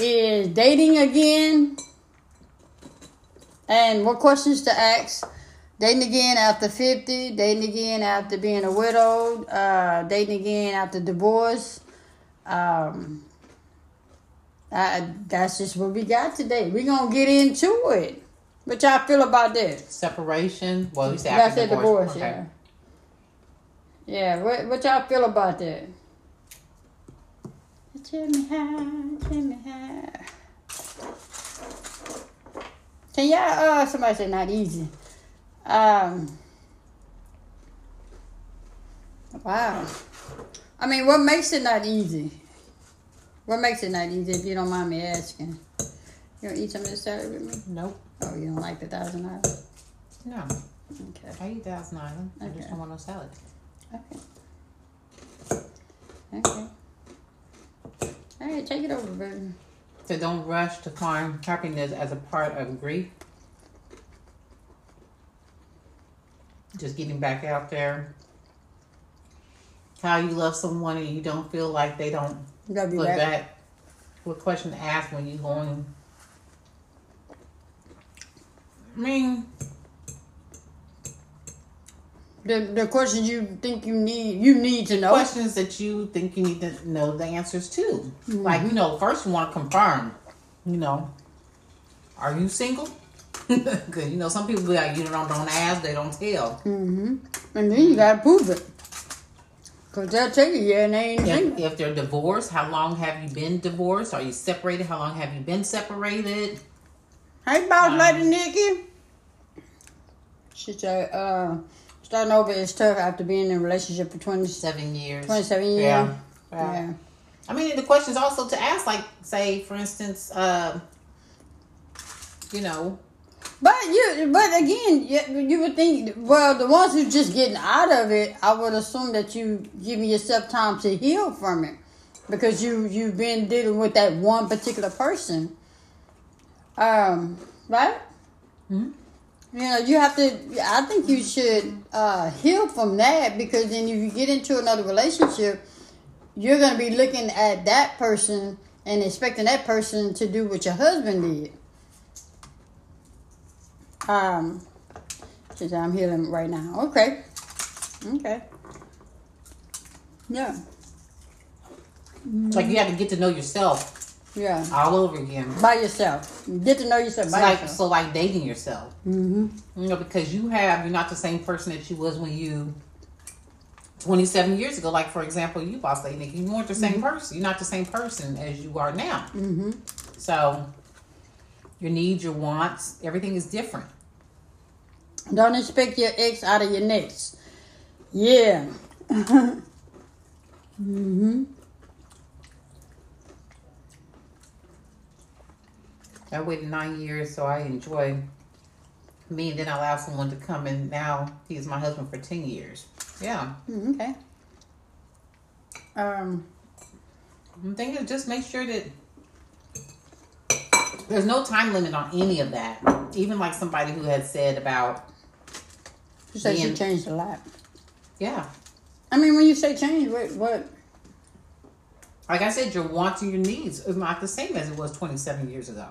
is dating again and what questions to ask. Dating again after 50, dating again after being a widow, uh, dating again after divorce. Um, I, that's just what we got today. We're going to get into it. What y'all feel about that? Separation. Well, you said after divorce. divorce, yeah. Yeah, what, what y'all feel about that? How, tell. Can y'all, uh, somebody say not easy. Um, wow. I mean, what makes it not easy? What makes it not easy if you don't mind me asking? You want to eat some of this salad with me? Nope. Oh, you don't like the thousand dollars? No. Okay. I eat Thousand Island. I just don't want no salad. Okay. Okay. All right, take it over, baby. So don't rush to find happiness as a part of grief. Just getting back out there. How you love someone and you don't feel like they don't You be look back. back. What question to ask when you're going? I mean, The the questions you think you need you need to know. questions that you think you need to know the answers to. Like, you know, first you want to confirm, you know, are you single? Because, you know, some people be like, you don't, don't ask, they don't tell. Mm-hmm. And then you gotta prove it. Cause they'll tell you yeah, and they ain't If, single. if they're divorced, how long have you been divorced? Are you separated? How long have you been separated? Hey, boss Um, lady Nikki. She said, uh, starting over is tough after being in a relationship for 27 years. 27 years. Yeah. Yeah. I mean, the questions also to ask, like, say, for instance, uh, you know, But you, but again, you, you would think. Well, the ones who just getting out of it, I would assume that you giving yourself time to heal from it, because you you've been dealing with that one particular person. Um, right? Mhm. You know, you have to. I think you should uh, heal from that because then if you get into another relationship, you're gonna be looking at that person and expecting that person to do what your husband did. Um, I'm healing right now. Okay. Okay. Yeah. like you have to get to know yourself Yeah. all over again. By yourself. Get to know yourself So like, yourself. so like dating yourself. mm-hmm. You know, because you have, you're not the same person that you was when you, 27 years ago. Like, for example, you, Boss Lady Nikki, you weren't the same person. You're not the same person as you are now. Mm-hmm. So, your needs, your wants, everything is different. Don't expect your ex out of your next. Yeah. mm-hmm. I waited nine years, so I enjoy me, and then I allow someone to come in. Now he's my husband for 10 years. Yeah. Okay. Um, I'm thinking just make sure that there's no time limit on any of that. Even like somebody who had said about, she said she changed a lot. yeah, I mean, when you say change, what? what like I said, your wants and your needs is not the same as it was 27 years ago.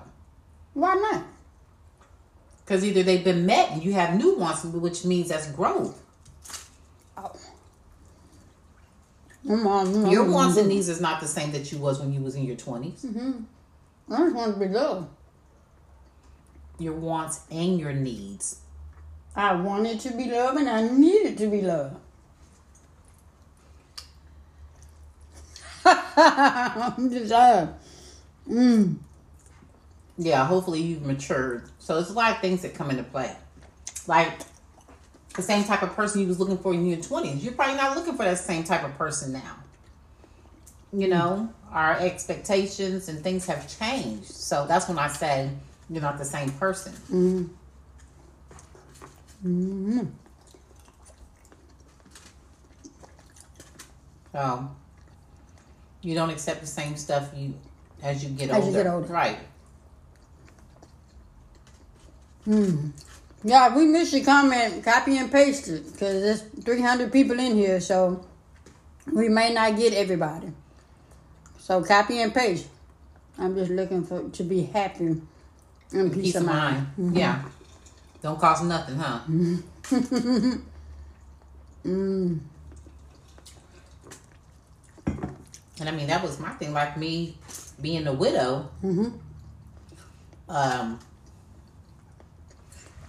Why not? Because either they've been met and you have new wants, which means that's growth. Oh. Mm-hmm. Your wants and needs is not the same that you was when you was in your 20s. Mm-hmm. I just want to be loved. Your wants and your needs. I wanted to be loved and I needed to be loved. I'm just uh, mm. Yeah, hopefully you've matured. So there's a lot of things that come into play. Like the same type of person you was looking for in your twenties. You're probably not looking for that same type of person now. You know, our expectations and things have changed. So that's when I say you're not the same person. Mm. Mm. So you don't accept the same stuff you as you get As older. you get older. Right. Mm. Yeah, we missed your comment. Copy and paste it because there's 300 people in here, so we may not get everybody. So copy and paste. I'm just looking for to be happy and peace, Peace of mind. Mm-hmm. Yeah. Don't cost nothing, huh? Mm. And I mean, that was my thing. Like me being a widow. Mm-hmm. Um,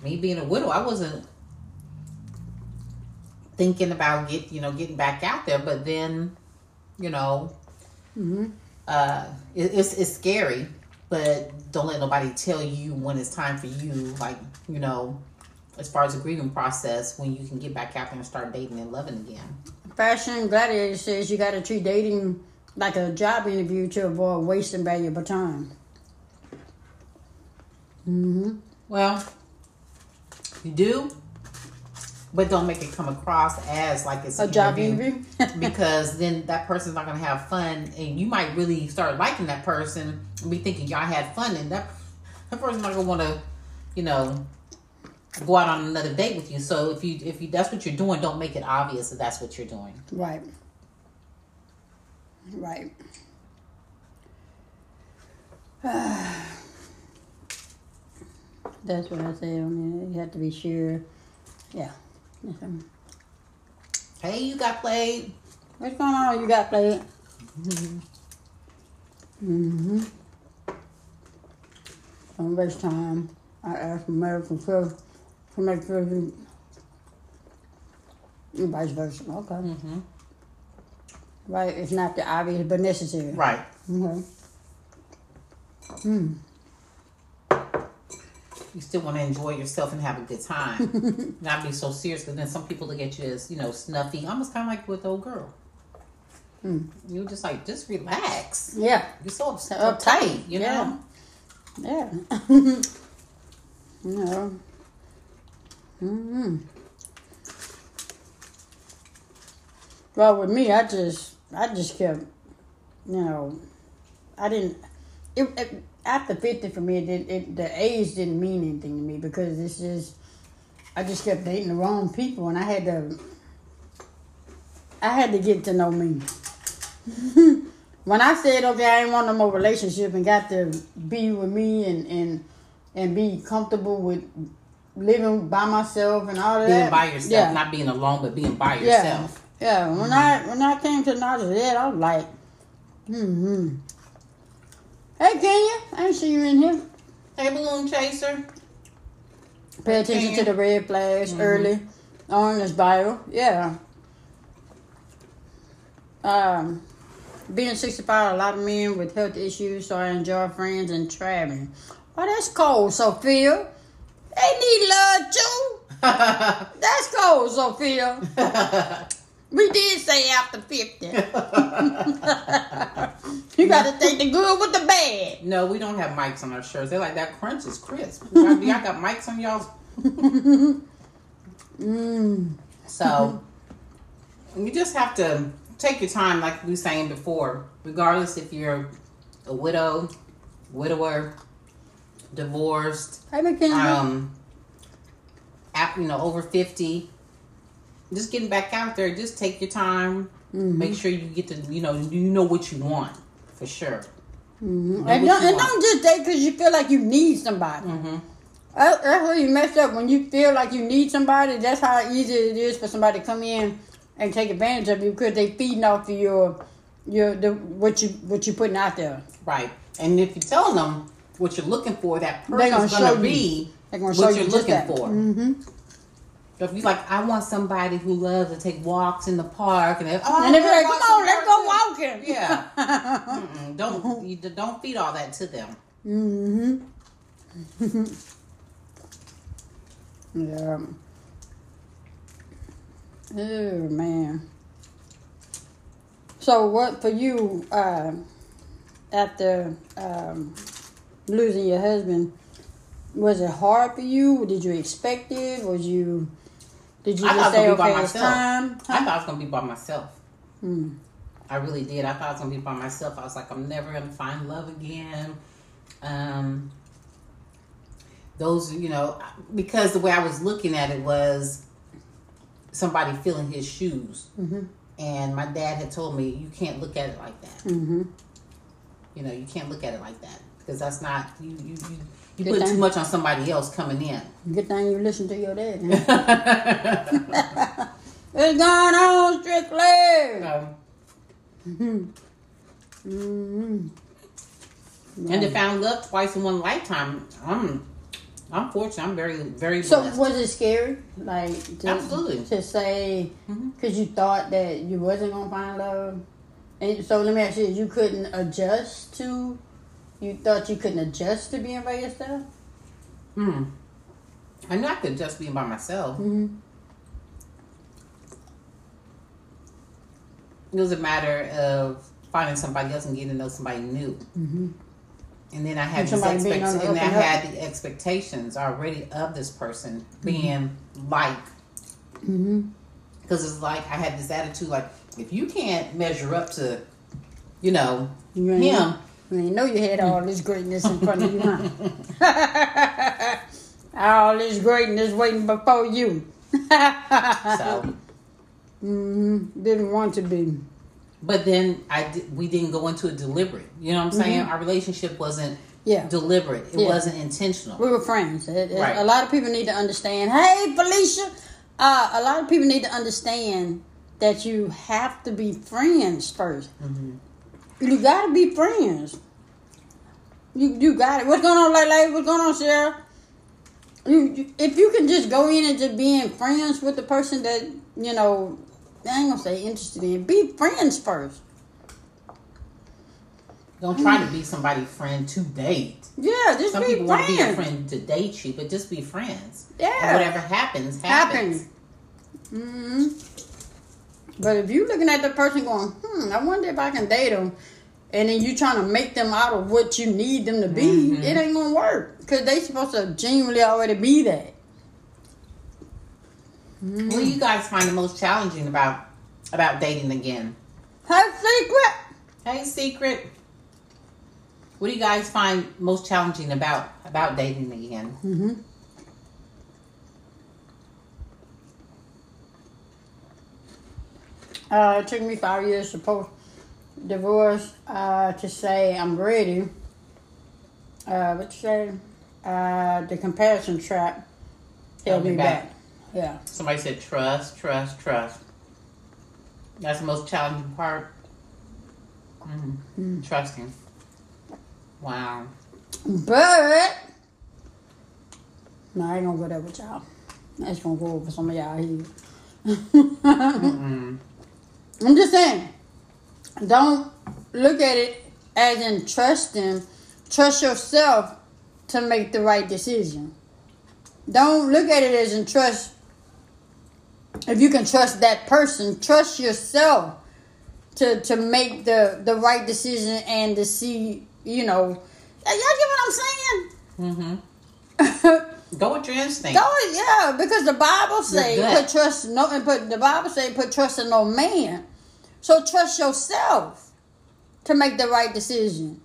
me being a widow, I wasn't thinking about get you know getting back out there. But then, you know, Mm-hmm. uh, it, it's it's scary. But don't let nobody tell you when it's time for you. Like you know, as far as the grieving process, when you can get back out there and start dating and loving again. Fashion Gladiator says you got to treat dating like a job interview to avoid wasting valuable time. Mm-hmm. Well, do, but don't make it come across as like it's A job interview. because then that person's not gonna have fun, and you might really start liking that person and be thinking y'all had fun, and that that person's not gonna want to, you know, go out on another date with you. So if you if you that's what you're doing, don't make it obvious that that's what you're doing. Right. Right. That's what I say on. You have to be sure. Yeah. Hey, you got played. What's going on? You got played? Mm-hmm. Mm hmm. Don't waste time. I ask American first to make sure you. And vice versa. Okay. Mm-hmm. Right. It's not the obvious, but necessary. Right. Okay. Hmm. You still want to enjoy yourself and have a good time. Not be so serious because then some people look at you as, you know, snuffy, almost kind of like with old girl. Hmm. You're just like, just relax. Yeah. You're so upset, Uptight, uptight, you yeah. know? Yeah. no. Mm-hmm. Well, with me, I just, I just kept, you know, I didn't. It, it after fifty for me, it, it the age didn't mean anything to me because it's just, I just kept dating the wrong people, and I had to, I had to get to know me. when I said, okay, I ain't want no more relationship and got to be with me and and and be comfortable with living by myself and all of Being that. by yourself, yeah. not being alone, but being by yourself. Yeah. When I when I came to knowledge of that, I was like, hmm. Hey Kenya, I ain't see you in here. Hey, balloon chaser. Pay attention Kenya. to the red flags Mhm. early on this Bible. Yeah. Um, being 65, a lot of men with health issues, so I enjoy friends and traveling. Oh, that's cold, Sophia. They need love too. That's cold, Sophia. We did say after 50. you got to take the good with the bad. no, we don't have mics on our shirts. They're like, that crunch is crisp. Y'all, y'all got mics on y'all? Mm. So you just have to take your time, like we were saying before, regardless if you're a widow, widower, divorced, um, at, you know, over fifty. Just getting back out there, just take your time. Mhm. Make sure you get to, you know, you know what you want for sure. Mhm. Know And, don't, and don't just date because you feel like you need somebody. Mm-hmm. That's where you messed up. When you feel like you need somebody, that's how easy it is for somebody to come in and take advantage of you because they feeding off of your your the what you what you putting out there. Right. And if you tell them what you're looking for, that person's going to be what you're looking for. Mm-hmm. If you're like, I want somebody who loves to take walks in the park, and they, oh, And they be I like, "Come on, let's go walking." Yeah. Don't you don't feed all that to them. mm-hmm. yeah. Oh man. So what for you? Uh, after um, losing your husband, was it hard for you? Did you expect it? Was you? Did you I just say was gonna be by okay, it's myself. time? I thought I was gonna be by myself. Hmm. I really did. I thought I was gonna be by myself. I was like, I'm never gonna find love again. Um, those, you know, because the way I was looking at it was somebody filling his shoes, Mm-hmm. and my dad had told me you can't look at it like that. Mm-hmm. You know, you can't look at it like that because that's not you. You you, you put too much on somebody else coming in. Good thing you listen to your dad. What's going on, Strictly? Um, Mm-hmm. and to found love twice in one lifetime. I'm I'm fortunate. I'm very very So blessed. was it scary, like to, Absolutely. to say because you thought that you wasn't gonna find love, and so let me ask you: you couldn't adjust to, you thought you couldn't adjust to being by yourself? Hmm. I knew I could just be by myself. Mm-hmm. It was a matter of finding somebody else and getting to know somebody new. Mm-hmm. And then I had And these somebody being on expect- the and I up. had the expectations already of this person being like Mm-hmm. because it's like I had this attitude like if you can't measure up to you know ain't, him you ain't know you had all this greatness in front of you, huh? all this greatness waiting before you. so mm-hmm. Didn't want to be. but then I di- we didn't go into it deliberate you know what I'm saying our relationship wasn't Yeah. deliberate it Yeah. wasn't intentional We were friends. It- it- Right. A lot of people need to understand. Hey, Felicia. Uh, a lot of people need to understand that you have to be friends 1st Mhm. You gotta be friends. You you got it. What's going on, Lele? What's going on, Sarah? You, you if you can just go in and just being friends with the person that you know, I ain't gonna say interested in. Be friends first. don't try to be somebody's friend to date Yeah, just some be people want to be a friend to date you but just be friends Yeah. and whatever happens happens happen. hmm But if you looking at the person going, hmm, I wonder if I can date them, and then you trying to make them out of what you need them to be, Mhm. it ain't gonna work because they supposed to genuinely already be that. what do you guys find the most challenging about about dating again Hey, secret. Hey, secret. What do you guys find most challenging about about dating again? Mm-hmm. Uh, it took me five years to post divorce uh, to say I'm ready. Uh, what you say? Uh, the comparison trap held me back. Yeah. Somebody said trust, trust, trust. That's the most challenging part. hmm Trusting. Wow. But no, I ain't gonna go there with y'all. I just gonna go over some of y'all here. I'm just saying, don't look at it as in trusting. Trust yourself to make the right decision. Don't look at it as in trust. If you can trust that person, trust yourself to to make the the right decision and to see. You know, y'all get what I'm saying? Mm-hmm. Go with your instinct. Go, yeah, because the Bible say put trust no, and put the Bible say put trust in no man. So trust yourself to make the right decision,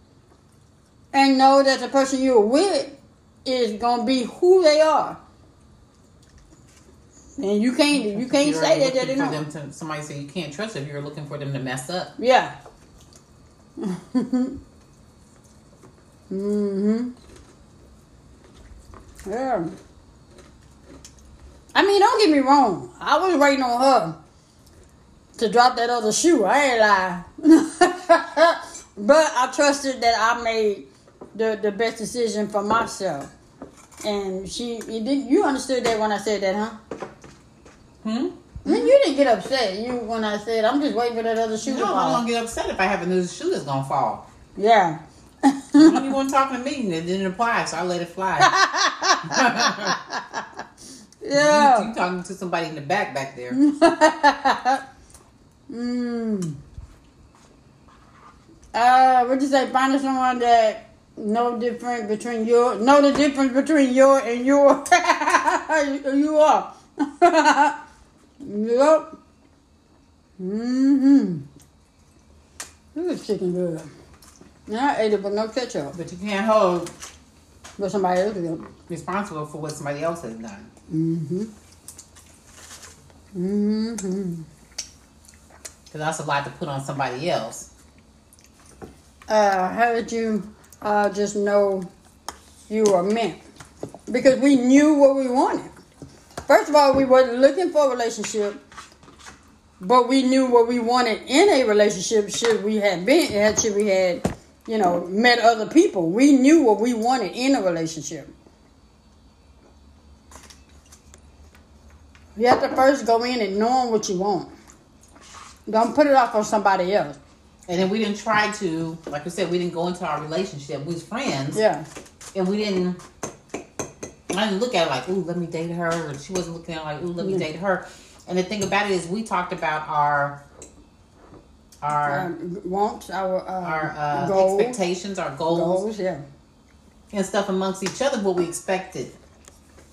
and know that the person you're with is gonna be who they are. And you can't you can't You're say that they for them to, somebody say you can't trust if you're looking for them to mess up. Yeah. mhm. Yeah. I mean, don't get me wrong. I was waiting on her to drop that other shoe. I ain't lie. but I trusted that I made the, the best decision for myself. And she, you, did, you understood that when I said that, huh? Hmm? I mean, you didn't get upset. You when I said I'm just waiting for that other shoe to No, I'm fall. gonna get upset if I have a new shoe that's gonna fall. Yeah. When you weren't talking to me, and it didn't apply, so I let it fly. yeah. You, you talking to somebody in the back back there. mm. Uh, what you say? Finding someone that know different between your know the difference between your and your you are. yep. Mm-hmm. This is chicken good. Yeah, I ate it, but no ketchup. But you can't hold But somebody else did. responsible for what somebody else has done. Mm-hmm. Mm-hmm. Because that's a lot to put on somebody else. uh, how did you uh, just know you were meant? Because we knew what we wanted. First of all, we weren't looking for a relationship, but we knew what we wanted in a relationship. Should we have been, should we had, you know, met other people, we knew what we wanted in a relationship. You have to first go in and knowing what you want. Don't put it off on somebody else. And then we didn't try to, like I said, we didn't go into our relationship. We was friends. Yeah. And we didn't, I didn't look at it like, ooh, let me date her. Or she wasn't looking at it like, ooh, let me date her. And the thing about it is, we talked about our, our, Um, wants, our, uh, our uh, goals, expectations, our goals, goals, yeah. and stuff amongst each other, what we expected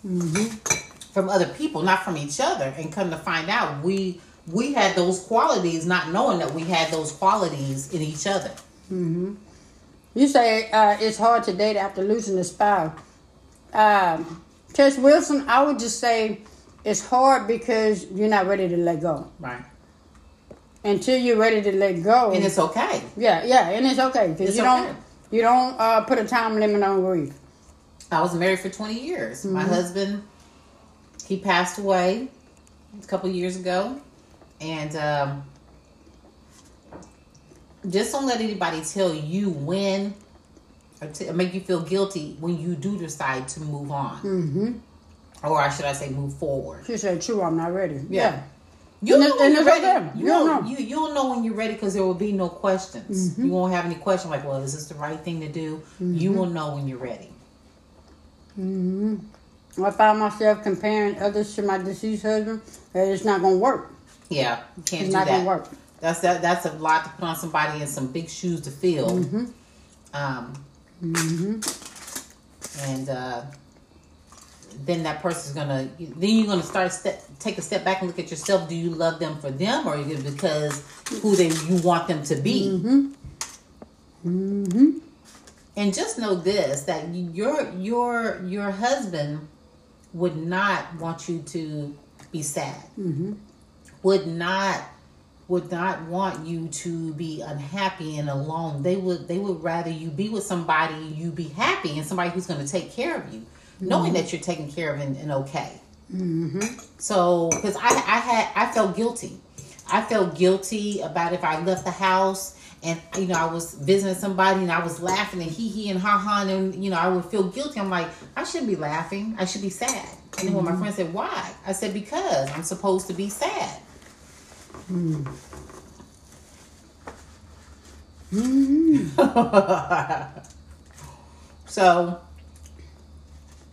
Mm-hmm. from other people, not from each other. And come to find out, we we had those qualities, not knowing that we had those qualities in each other. You say uh, it's hard to date after losing a spouse. Um, Tess Wilson, I would just say it's hard because you're not ready to let go. Right. Until you're ready to let go, And it's okay. yeah, yeah, and it's okay because you okay. don't you don't uh, put a time limit on grief. I was married for 20 years. My Mm-hmm. husband, he passed away a couple years ago. And um, just don't let anybody tell you when or to make you feel guilty when you do decide to move on. Mm-hmm. Or should I say move forward. She said, "True, I'm not ready." Yeah. Yeah, You And know when you're ready. You don't know, you you'll know when you're ready because there will be no questions. Mm-hmm. You won't have any question like, well, is this the right thing to do? You will know when you're ready. hmm I found myself comparing others to my deceased husband. And it's not gonna work. Yeah, you can't It's do not that. gonna work. That's that. That's a lot to put on somebody in some big shoes to fill. Mm-hmm. Um, hmm and uh, then that person's gonna. Then you're gonna start step, take a step back and look at yourself. Do you love them for them, or because who they you want them to be? hmm hmm And just know this: that your your your husband would not want you to be sad. hmm would not would not want you to be unhappy and alone. They would they would rather you be with somebody you be happy and somebody who's going to take care of you, knowing mm-hmm. that you're taken care of and, and okay. hmm So because I I had I felt guilty. I felt guilty about if I left the house and you know I was visiting somebody and I was laughing and hee hee and ha ha and you know I would feel guilty. I'm like I shouldn't be laughing. I should be sad. And then when my mm-hmm. friend said why, I said because I'm supposed to be sad. Mm-hmm. so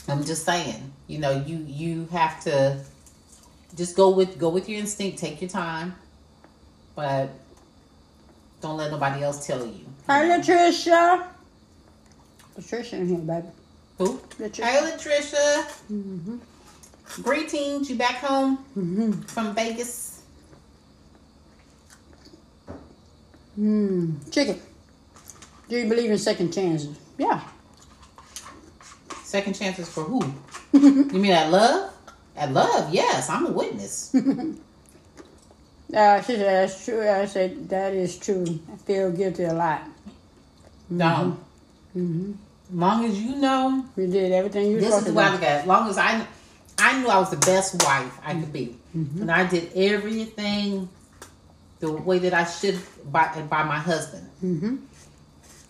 I'm just saying, you know, you you have to just go with go with your instinct, take your time, but don't let nobody else tell you. Hi, Latricia. Latricia in here, baby. Who? Latricia. Hey, Latricia. Mm-hmm. Greetings, you back home hmm from Vegas? Mm. Chicken. Do you believe in second chances? Yeah. Second chances for who? you mean at love? At love, yes, I'm a witness. Uh, she said, that's true. I said, that is true. I feel guilty a lot. Don't. hmm Long as you know You did everything you were this is what I look at. As long as I, I knew I was the best wife I could be, Mm-hmm. and I did everything the way that I should by by my husband.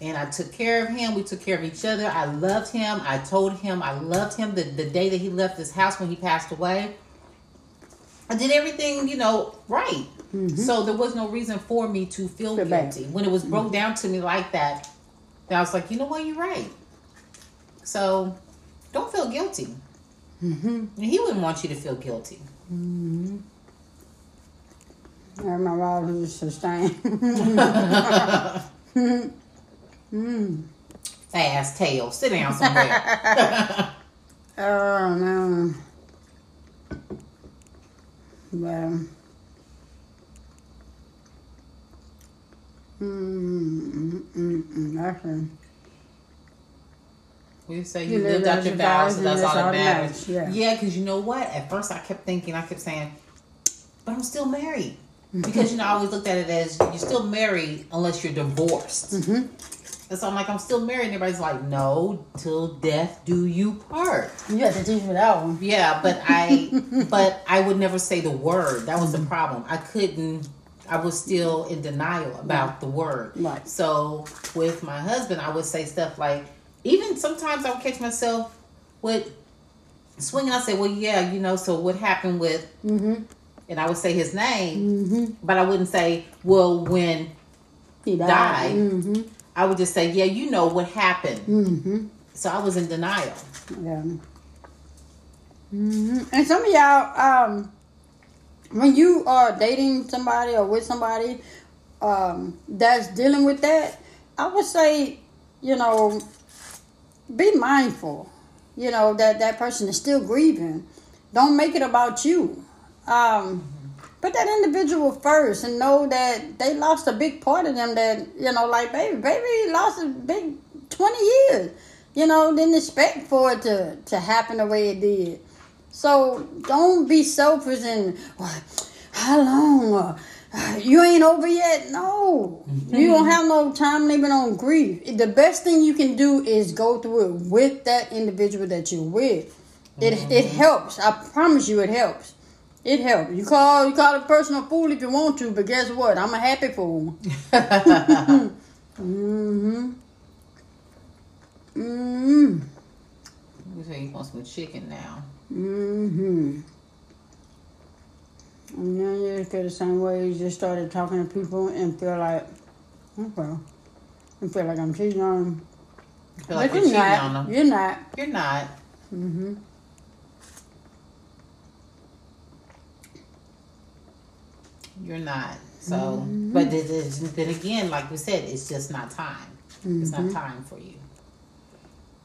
And I took care of him. We took care of each other. I loved him. I told him I loved him the, the day that he left this house when he passed away. I did everything, you know, right. So there was no reason for me to feel Feel bad. guilty. When it was broke down to me like that, then I was like, you know what, you're right. So don't feel guilty. hmm And he wouldn't want you to feel guilty. hmm I my wife was sustained. mm. Ass tail. Sit down somewhere. Oh no. Well. Mm, mm, mm, actually, We say You you, lived lived out out your your vows, vows so and that's that's all all that that matters. matters, Yeah, because you know what? At first, I kept thinking, I kept saying, but I'm still married. Because you know, I always looked at it as you're still married unless you're divorced. hmm And so I'm like, I'm still married. And everybody's like, no, till death do you part. You have to teach me that one. Yeah, but I, but I would never say the word. That was the problem. I couldn't. I was still in denial about the word. Right. So with my husband, I would say stuff like, even sometimes I would catch myself with swinging. I say, well, yeah, you know. So what happened with? Mm-hmm. And I would say his name, Mm-hmm. but I wouldn't say, well, when He died. Died. Mm-hmm. I would just say, yeah, you know what happened. Mm-hmm. So I was in denial. Yeah. hmm And some of y'all, um, when you are dating somebody or with somebody um, that's dealing with that, I would say, you know, be mindful. You know that that person is still grieving. Don't make it about you. Um, put that individual first and know that they lost a big part of them. That you know, like baby, baby lost a big twenty years. You know, didn't expect for it to to happen the way it did. So don't be selfish and "Well, how long? Uh, you ain't over yet. No, you don't have no time limit on grief. The best thing you can do is go through it with that individual that you're with. It it helps. I promise you, it helps. It helps. You call you call a person a fool if you want to, but guess what? I'm a happy fool. mm-hmm. Mm-hmm. You say you want some chicken now. Mm-hmm. And then you feel the same way. You just started talking to people and feel like, okay, and feel like I'm cheating on them. I feel like but you're you're cheating not. on them. You're not. You're not. Mm-hmm. You're not. So, but it is, then again, like we said, it's just not time. It's not time for you.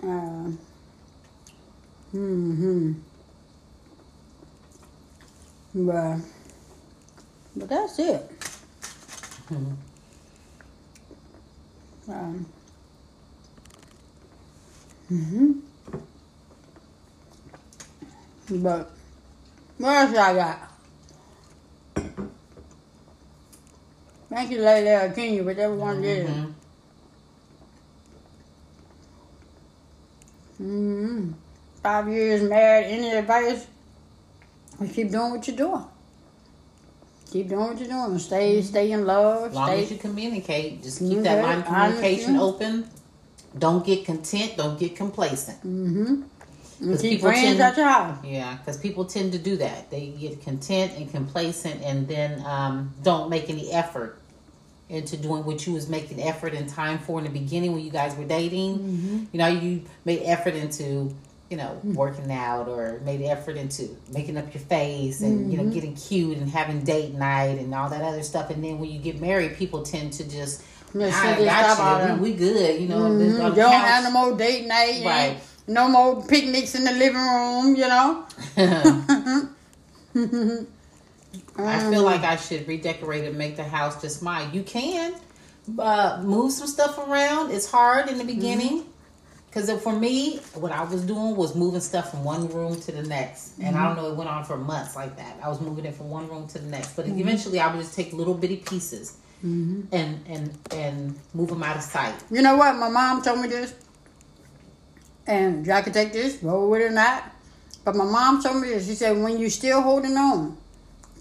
Uh, mm-hmm. But, but that's it. Mhm. Um, hmm But what else I got? Thank you, Lady or Kenya, whichever one it is. Mhm. Mm-hmm. Five years married. Any advice? We keep doing what you're doing. Keep doing what you're doing. Stay, stay in love. As long stay. as you communicate, just keep that line of communication open. Don't get content. Don't get complacent. mm-hmm. Because keep friends tend- at your house. Yeah, because people tend to do that. They get content and complacent, and then um, don't make any effort into doing what you was making effort and time for in the beginning when you guys were dating. Mm-hmm. You know, you made effort into you know working out or made effort into making up your face and you know Mhm. getting cute and having date night and all that other stuff. And then when you get married, people tend to just I sit stop all got you. We, we good. You know, Mhm. You don't couch. have no more date night. Right. No more picnics in the living room, you know? I feel like I should redecorate and make the house just mine. You can uh, move some stuff around. It's hard in the mm-hmm. beginning because for me, what I was doing was moving stuff from one room to the next, and I mm-hmm. don't know, it went on for months like that. I was moving it from one room to the next, but mm-hmm. eventually, I would just take little bitty pieces and and and move them out of sight. You know what? My mom told me this, and y'all can take this, roll with it or not. But my mom told me this. She said, when you're still holding on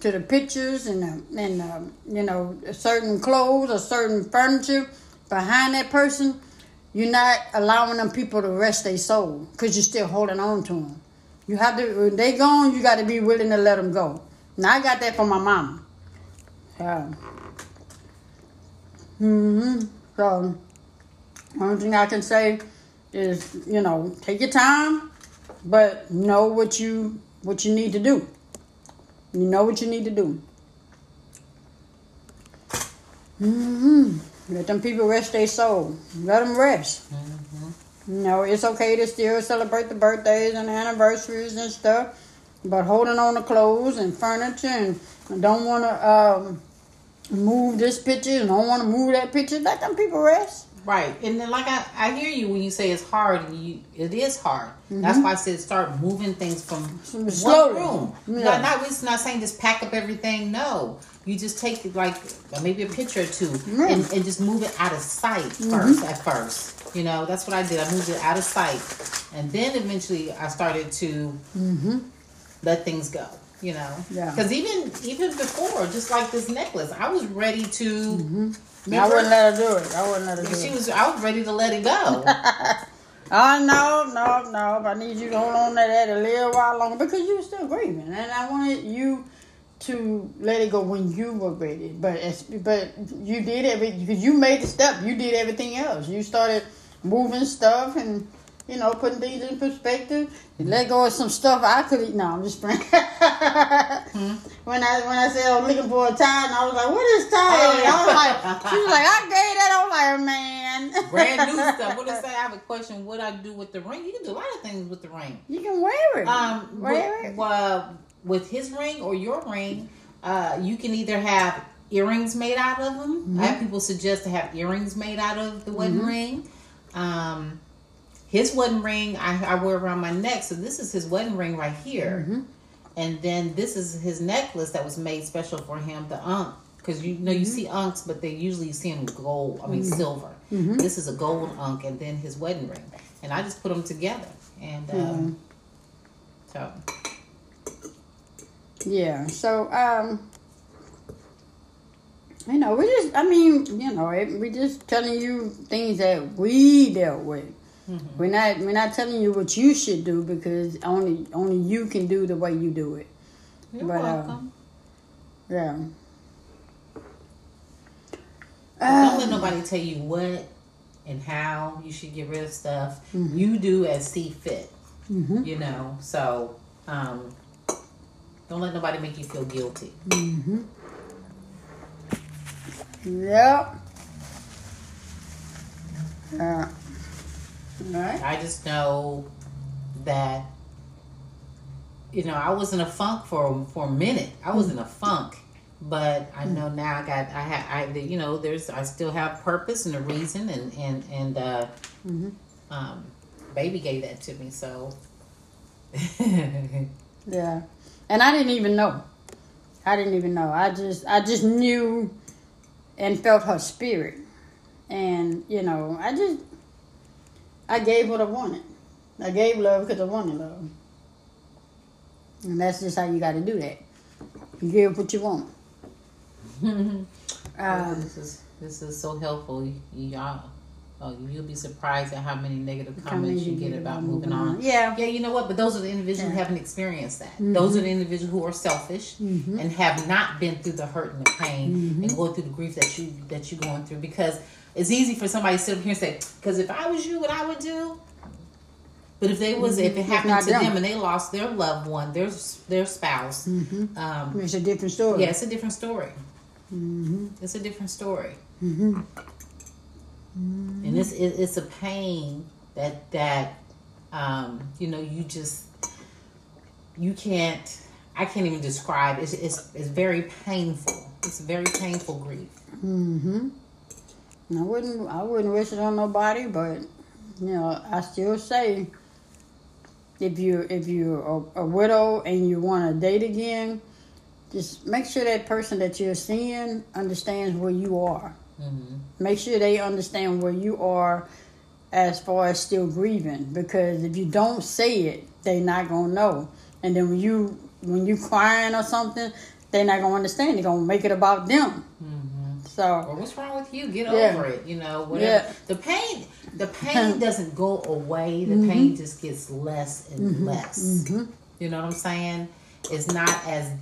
to the pictures and the, and um, you know certain clothes or certain furniture behind that person, you're not allowing them people to rest their soul because you're still holding on to them. You have to when they gone, you got to be willing to let them go. Now I got that from my mom. Yeah. Mm-hmm. So, only thing I can say is, you know, take your time, but know what you what you need to do. You know what you need to do. Mm hmm Let them people rest their soul. Let them rest. You know, it's okay to still celebrate the birthdays and anniversaries and stuff, but holding on to clothes and furniture and don't want to um, move this picture and don't want to move that picture. Let them people rest. Right, and then like I, I hear you when you say it's hard. and You, it is hard. That's why I said start moving things from one room. Yeah. Not, not, it's not saying just pack up everything. No, you just take like maybe a picture or two Yeah. and, and just move it out of sight 1st at first. You know, that's what I did. I moved it out of sight. And then eventually I started to let things go. You know, Yeah. Because even even before, just like this necklace, I was ready to. I wouldn't let her do it. I wouldn't let her do she it. was. I was ready to let it go. Oh no, no, no! I need you to hold on to that a little while longer because you were still grieving, and I wanted you to let it go when you were ready. But but you did every because you made the step. You did everything else. You started moving stuff and you know putting things in perspective. Let go of some stuff I could. Eat. No, I'm just playing. When I when I said I was looking for a tie, and I was like, "What is tie?" Oh, yeah. I was like, "She was like, I gave that." I was like, "Man, Brand new stuff. What is say? I have a question. What I do with the ring? You can do a lot of things with the ring. You can wear it. Um, wear with, it. uh, with his ring or your ring, uh, you can either have earrings made out of them. Mm-hmm. I have people suggest to have earrings made out of the wedding ring. Um, his wedding ring I, I wear around my neck, so this is his wedding ring right here. Mm-hmm. And then this is his necklace that was made special for him, the ankh. Because you know you Mm-hmm. see ankhs, but they usually see them gold. I mean silver. This is a gold ankh, and then his wedding ring, and I just put them together. And um, so Yeah. So, um, you know, we just, I mean, you know, it, we just telling you things that we dealt with. Mm-hmm. We're not, we're not telling you what you should do because only, only you can do the way you do it. you're But, uh, welcome. Yeah. Don't let nobody tell you what and how you should get rid of stuff. Mm-hmm. You do as see fit. You know, so um, don't let nobody make you feel guilty. Yep. Right. I just know that you know I was in a funk for for a minute. I was in a funk, but I know now I got I have I you know there's I still have purpose and a reason and and and uh, um, baby gave that to me so. Yeah. And I didn't even know. I didn't even know. I just I just knew and felt her spirit. And, you know, I just I gave what I wanted. I gave love because I wanted love. And that's just how you gotta do that. You give what you want. Oh, Um, this is this is so helpful. Y'all, oh, you'll be surprised at how many negative comments you get about moving on. Yeah. Yeah, you know what? But those are the individuals who haven't experienced that. Those are the mm-hmm. individuals who are selfish mm-hmm. and have not been through the hurt and the pain mm-hmm. and going through the grief that you that you're going through. Because it's easy for somebody to sit up here and say, "Because if I was you, what I would do." But if they was if it mm-hmm. happened to them. them and they lost their loved one, their their spouse, mm-hmm. um, It's a different story. yeah, it's a different story. Mm-hmm. It's a different story. And it's it, it's a pain that that um, you know you just you can't I can't even describe. It's it's it's very painful. It's very painful grief. Mm-hmm. I wouldn't I wouldn't wish it on nobody, but you know, I still say if you if you're a, a widow and you want to date again, just make sure that person that you're seeing understands where you are. hmm Make sure they understand where you are as far as still grieving. Because if you don't say it, they're not gonna know. And then when you when you crying or something, they're not gonna understand. They're gonna make it about them. hmm So Or what's wrong with you? Get Yeah. over it. You know, whatever. Yeah. The pain, the pain doesn't go away. The Mm-hmm. pain just gets less and less. You know what I'm saying? It's not as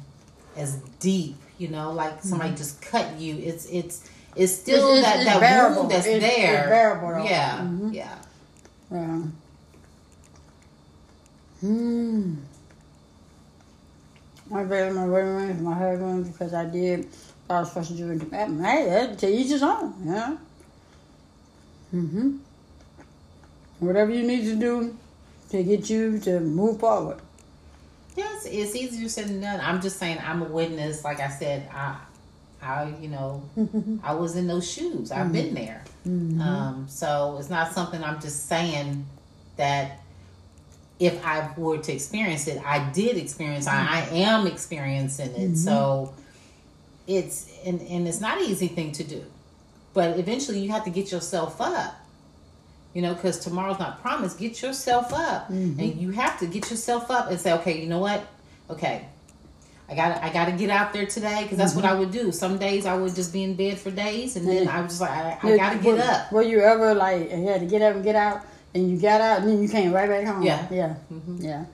as deep. You know, like somebody just cut you. It's it's it's still Mm-hmm. It's- it's- that it's that bearable. wound that's It's- it's there. bearable, though. Yeah, Mhm. yeah. Yeah. Hmm. I gave my to my husband because I did. I was supposed to do it. Hey, to each his own. Yeah. Mhm. Whatever you need to do to get you to move forward. Yes, it's easier said than done. I'm just saying, I'm a witness. Like I said, I, I, you know, I was in those shoes. I've been there. Um, so it's not something I'm just saying that if I were to experience it, I did experience. I, I am experiencing it. So it's and, and it's not an easy thing to do but eventually you have to get yourself up you know because tomorrow's not promised get yourself up Mm-hmm. and you have to get yourself up and say okay you know what okay I got I got to get out there today because that's what I would do. Some days I would just be in bed for days, and then I was just like, I, I got to get were, up. Were you ever like you had to get up and get out, and you got out, and then you came right back home? Yeah. yeah, Mhm. yeah,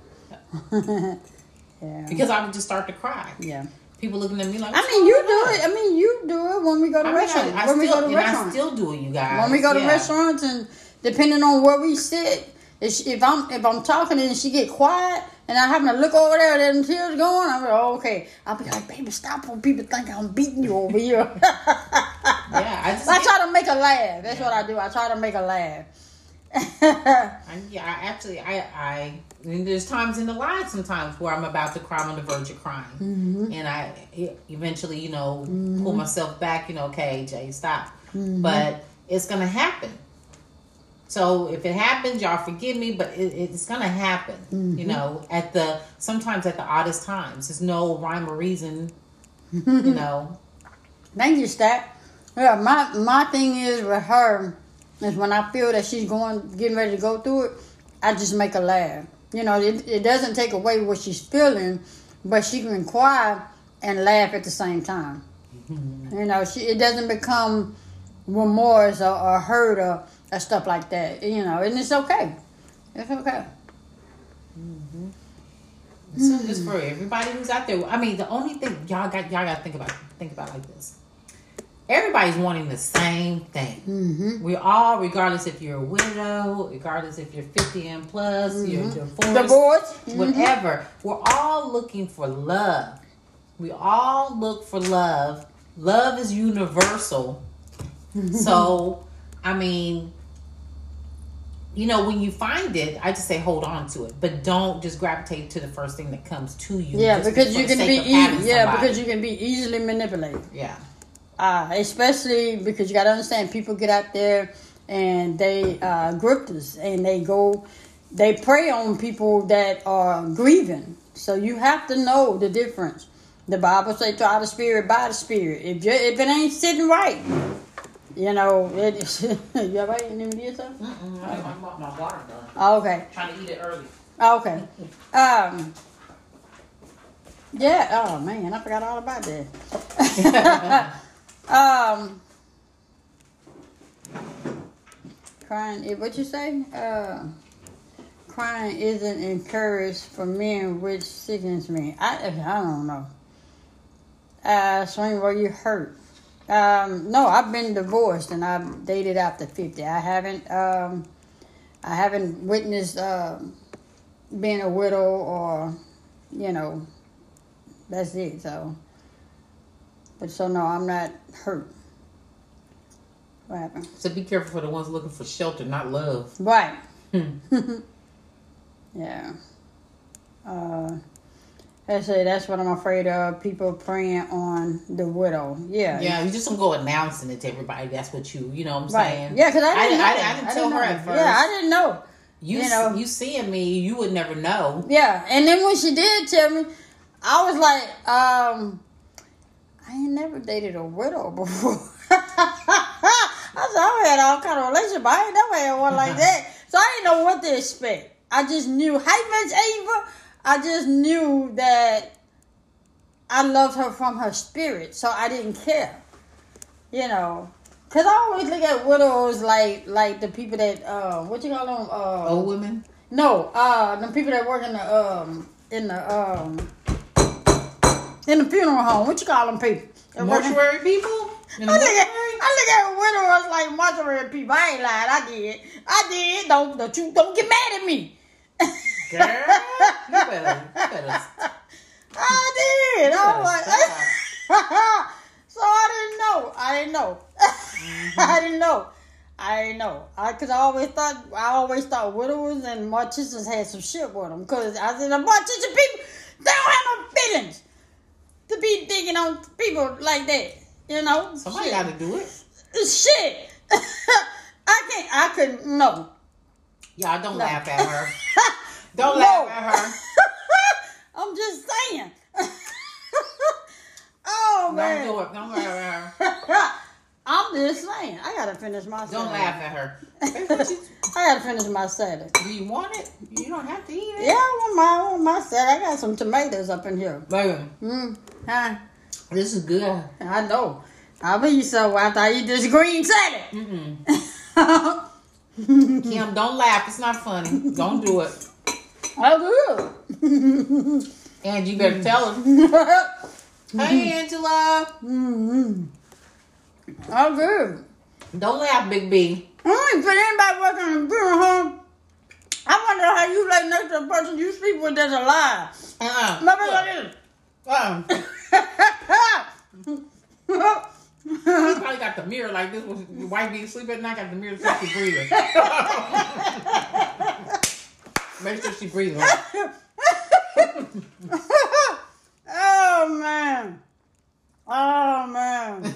yeah, Because I would just start to cry. yeah. People looking at me like, I mean, you do it. I mean, you do it when we go to I mean, restaurants. I, I when we go to and I restaurants. still do it, you guys. when we go to Yeah. restaurants and depending on where we sit, if, she, if I'm if I'm talking and she get quiet and I happen to look over there and them tears going, I'm like, oh, okay. I'll be like, baby, stop when people think I'm beating you over here. Yeah, I just I try to make her laugh. That's what I do. I try to make her laugh. I, yeah, I actually, I, I, there's times in the line sometimes where I'm about to cry, I'm on the verge of crying, Mm-hmm. and I eventually, you know, pull myself back. You know, okay, Jay, stop. Mm-hmm. But it's gonna happen. So if it happens, y'all forgive me, but it, it's gonna happen. Mm-hmm. You know, at the sometimes at the oddest times. There's no rhyme or reason. Mm-hmm. you know, Thank you, Stack. Yeah, my my thing is with her is when I feel that she's going getting ready to go through it, I just make her laugh. You know, it, it doesn't take away what she's feeling, but she can cry and laugh at the same time. Mm-hmm. You know, she it doesn't become remorse or, or hurt or, or stuff like that. You know, and it's okay. It's okay. Mm-hmm. So just for everybody who's out there, I mean, the only thing y'all got y'all got to think about think about like this. Everybody's wanting the same thing. Mm-hmm. We all, regardless if you're a widow, regardless if you're 50 and plus, you're mm-hmm. divorced, Divorce. Mm-hmm. whatever. We're all looking for love. We all look for love. Love is universal. Mm-hmm. so, I mean, you know, when you find it, I just say hold on to it, but don't just gravitate to the first thing that comes to you. Yeah, because you can be easy, yeah because you can be easily manipulated. yeah. Uh, especially because you got to understand people get out there and they uh, grifters and they go they prey on people that are grieving. So you have to know the difference. The bible say try the spirit by the spirit. If you, if it ain't sitting right you know it you all right you need me to get something Mm-mm, I I want my water done. Oh, okay. Trying to eat it early. okay. Um yeah oh man i forgot all about that Um, crying. eh, What you say? Uh, crying isn't encouraged for men, which sickens me. I I don't know. Uh, swing where you hurt. Um, no, I've been divorced and I've dated after fifty. I haven't. Um, I haven't witnessed uh, being a widow or, you know, that's it. So. But so no, I'm not hurt. What happened? So be careful for the ones looking for shelter, not love. Right. Hmm. yeah. Uh, I say that's what I'm afraid of. People preying on the widow. Yeah. Yeah, you just don't go announcing it to everybody. That's what you, you know what I'm Right. saying? Yeah, because I I didn't. didn't- know I- I didn't tell her know. at first. Yeah, I didn't know. You you, know. you seeing me, you would never know. Yeah, and then when she did tell me, I was like, um, I ain't never dated a widow before. I said, I had all kind of relationship. I ain't never had one like that. So I didn't know what to expect. I just knew, hey, Miss Ava, I just knew that I loved her from her spirit, so I didn't care. You know, cause I always look at widows like like the people that uh, what you call them? Uh, Old women? no, uh, the people that work in the um in the um in the funeral home. What you call them people? That work in- Mortuary people? I look at? I look at widowers like mortuary people. I ain't lying. I did. I did. Don't don't you don't get mad at me. Girl, you better, you better. I did. I was like, so I didn't know. I didn't know. I didn't know. I didn't know. I because I always thought I always thought widowers and morticians had some shit with them. Because I said the mortician people they don't have no feelings to be digging on people like that. You know, Somebody got to do it. shit. I can't. I couldn't. No. Y'all don't No. laugh at her. Don't No. laugh at her. I'm just saying. oh Oh man. Don't do it. Don't laugh at her. I'm just saying. I gotta finish my. Don't salad. laugh at her. I gotta finish my salad. Do you want it? You don't have to eat it. Yeah, I want my, I want my salad. I got some tomatoes up in here. Baby, Mm. Huh? this is good. I know. I'll eat so after I eat this green salad. Mm-mm. Kim, don't laugh. It's not funny. Don't do it. I will. And you better tell her. Hey, Angela. mm-hmm. Oh, good. Don't laugh, Big B. Mm, for anybody working in a funeral home, I wonder how you lay next to a person you sleep with that's alive. Uh-uh. Remember like Uh-uh. this? You probably got the mirror like this. Your wife be asleep at night, got the mirror so she breathing. Make sure she breathing. oh man. Oh man.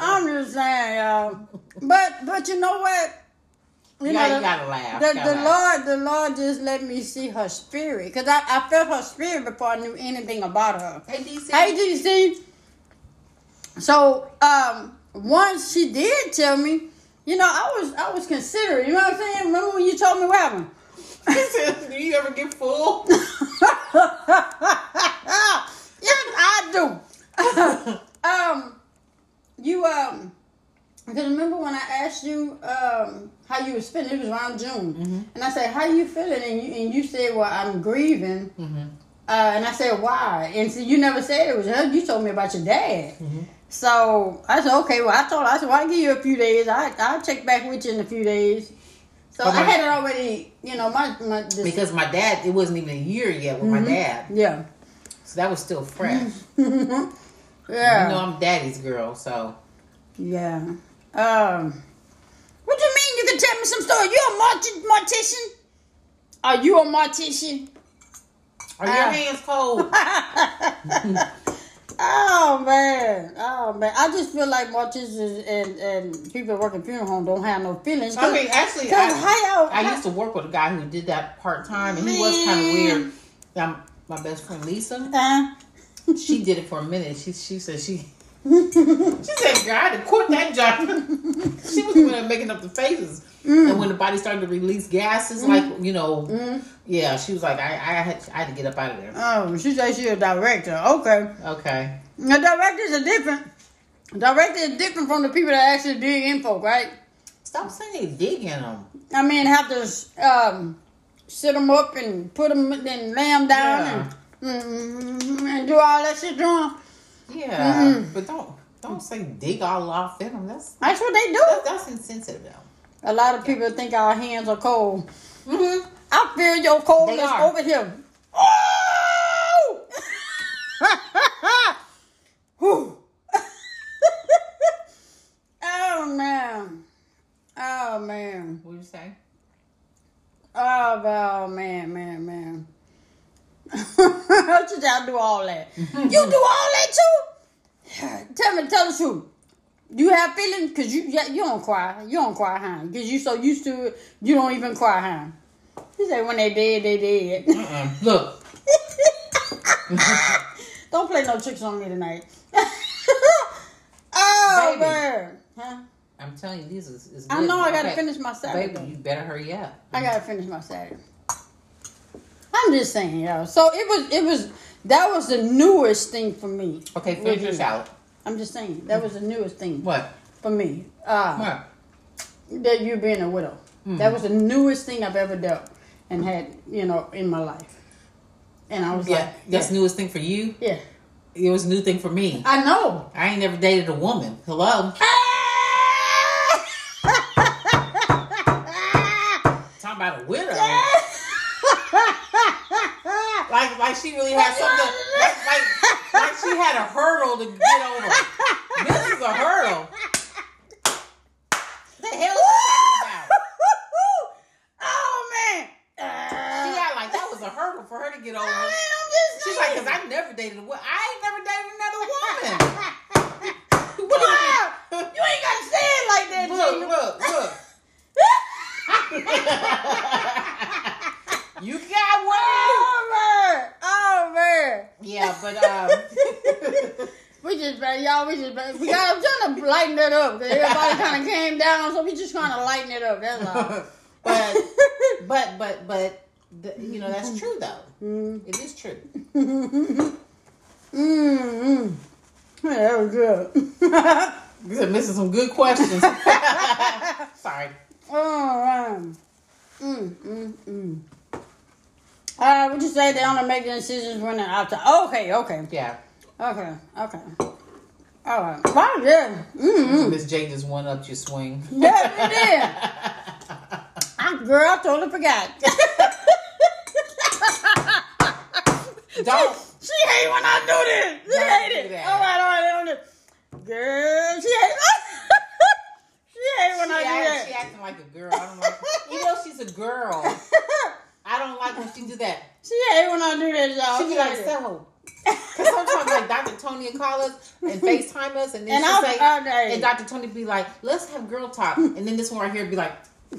I'm just saying, y'all. But but you know what? You yeah, know, you gotta laugh. the, gotta laugh. Lord, the Lord just let me see her spirit, cause I, I felt her spirit before I knew anything about her. Hey, DC. Hey, DC. So, um, once she did tell me, you know, I was I was considering. You know what I'm saying? Remember when you told me what happened? Do you ever get full? yes, I do. um, you um, because remember when I asked you um how you was feeling? It was around June, and I said, "How you feeling?" And you and you said, "Well, I'm grieving." Mm-hmm. Uh, and I said, "Why?" And so you never said it was her. You told me about your dad. Mm-hmm. So I said, "Okay." Well, I told her, I said, "Well, I'll give you a few days. I I'll check back with you in a few days." So But I had it already, you know, my my this, Because my dad, it wasn't even a year yet with my dad, yeah, so that was still fresh. Yeah. You know, I'm daddy's girl, so Yeah. Um. What do you mean? You can tell me some story. You a morti- mortician? Are you a mortician? are your Ah. hands cold? oh man, oh man. I just feel like morticians and and people working funeral home don't have no feelings. I mean, actually, I, how? I used to work with a guy who did that part time, and he was kind of weird. My best friend Lisa, Uh, she did it for a minute. She she said she she said, "Girl, I had to quit that job." she was the one making up the faces, Mm. and when the body started to release gases, like you know, yeah, she was like, "I I had I had to get up out of there." oh, she said she a director. Okay. Okay, Now directors are different. Directors is different from the people that actually dig in folk, right? stop saying they dig in them. I mean, have to um, sit them up and put them, and lay them down and, mm, and do all that shit to. Yeah, Mm-mm. but don't don't say dig all off in them. That's That's what they do. that's, that's insensitive though. A lot of people think our hands are cold. Mm-hmm. I feel your coldness over here. Oh! Whew. oh man. Oh man. What do you say? Oh, oh man, man, man. How should y'all do all that? you do all that too? tell me, tell the truth. You have feelings because you yeah, you don't cry. You don't cry, huh? Because you so used to it, you don't even cry, huh? He said when they dead, they dead. Uh-uh. Look, don't play no tricks on me tonight. oh Baby. man, huh? I'm telling you, this is, is I know I gotta Okay. finish my Saturday. Baby, you better hurry up. I gotta finish my Saturday. I'm just saying, yo. So it was, it was, that was the newest thing for me. Okay, finish your you. salad. I'm just saying that was the newest thing What? for me. Uh, What? that you being a widow. That was the newest thing I've ever dealt and had, you know, in my life. And I was Yeah, like, that's the newest thing for you. yeah, It was a new thing for me. I know. I ain't never dated a woman. Hello. Like, she really had something. Like, like, like she had a hurdle to get over. This is a hurdle. The hell is she about? oh man. She had like that was a hurdle for her to get I over. Oh, mean, I'm just She's like, cause I never dated a woman. I ain't never dated another woman. Wow. you You ain't gotta say it like that, Look, Gina. look, look. you got one. Oh man. Oh man. Yeah, but um, We just just, y'all, we just, we got, I'm trying to lighten it up. 'cause Everybody kind of came down, so we just trying to lighten it up. That's all. but but but but the, you know that's true though. It is true. Mm-hmm. Yeah, that was good. You're missing some good questions. Sorry. All right. Mm, mm, mm. Uh, would you say they only make the decisions when they're out to? Okay, okay, Yeah. okay, okay. All right. Wow, yeah. Mm-hmm. Miss J just one up your swing. Yeah, you did. I, girl, I totally forgot. Don't. She hate when I do this. She Don't hate do it. that. All right, all right, all right. Girl, she hate. she hate when She, I do act, that. she acting like a girl. I don't like. Even though she's a girl, I don't like when she do that. She hate when I do that, y'all. She be like, so. Because sometimes, like, Dr. Tony will call us and FaceTime us, and then And I'll- say, and Dr. Tony be like, let's have girl talk. And then this one right here be like,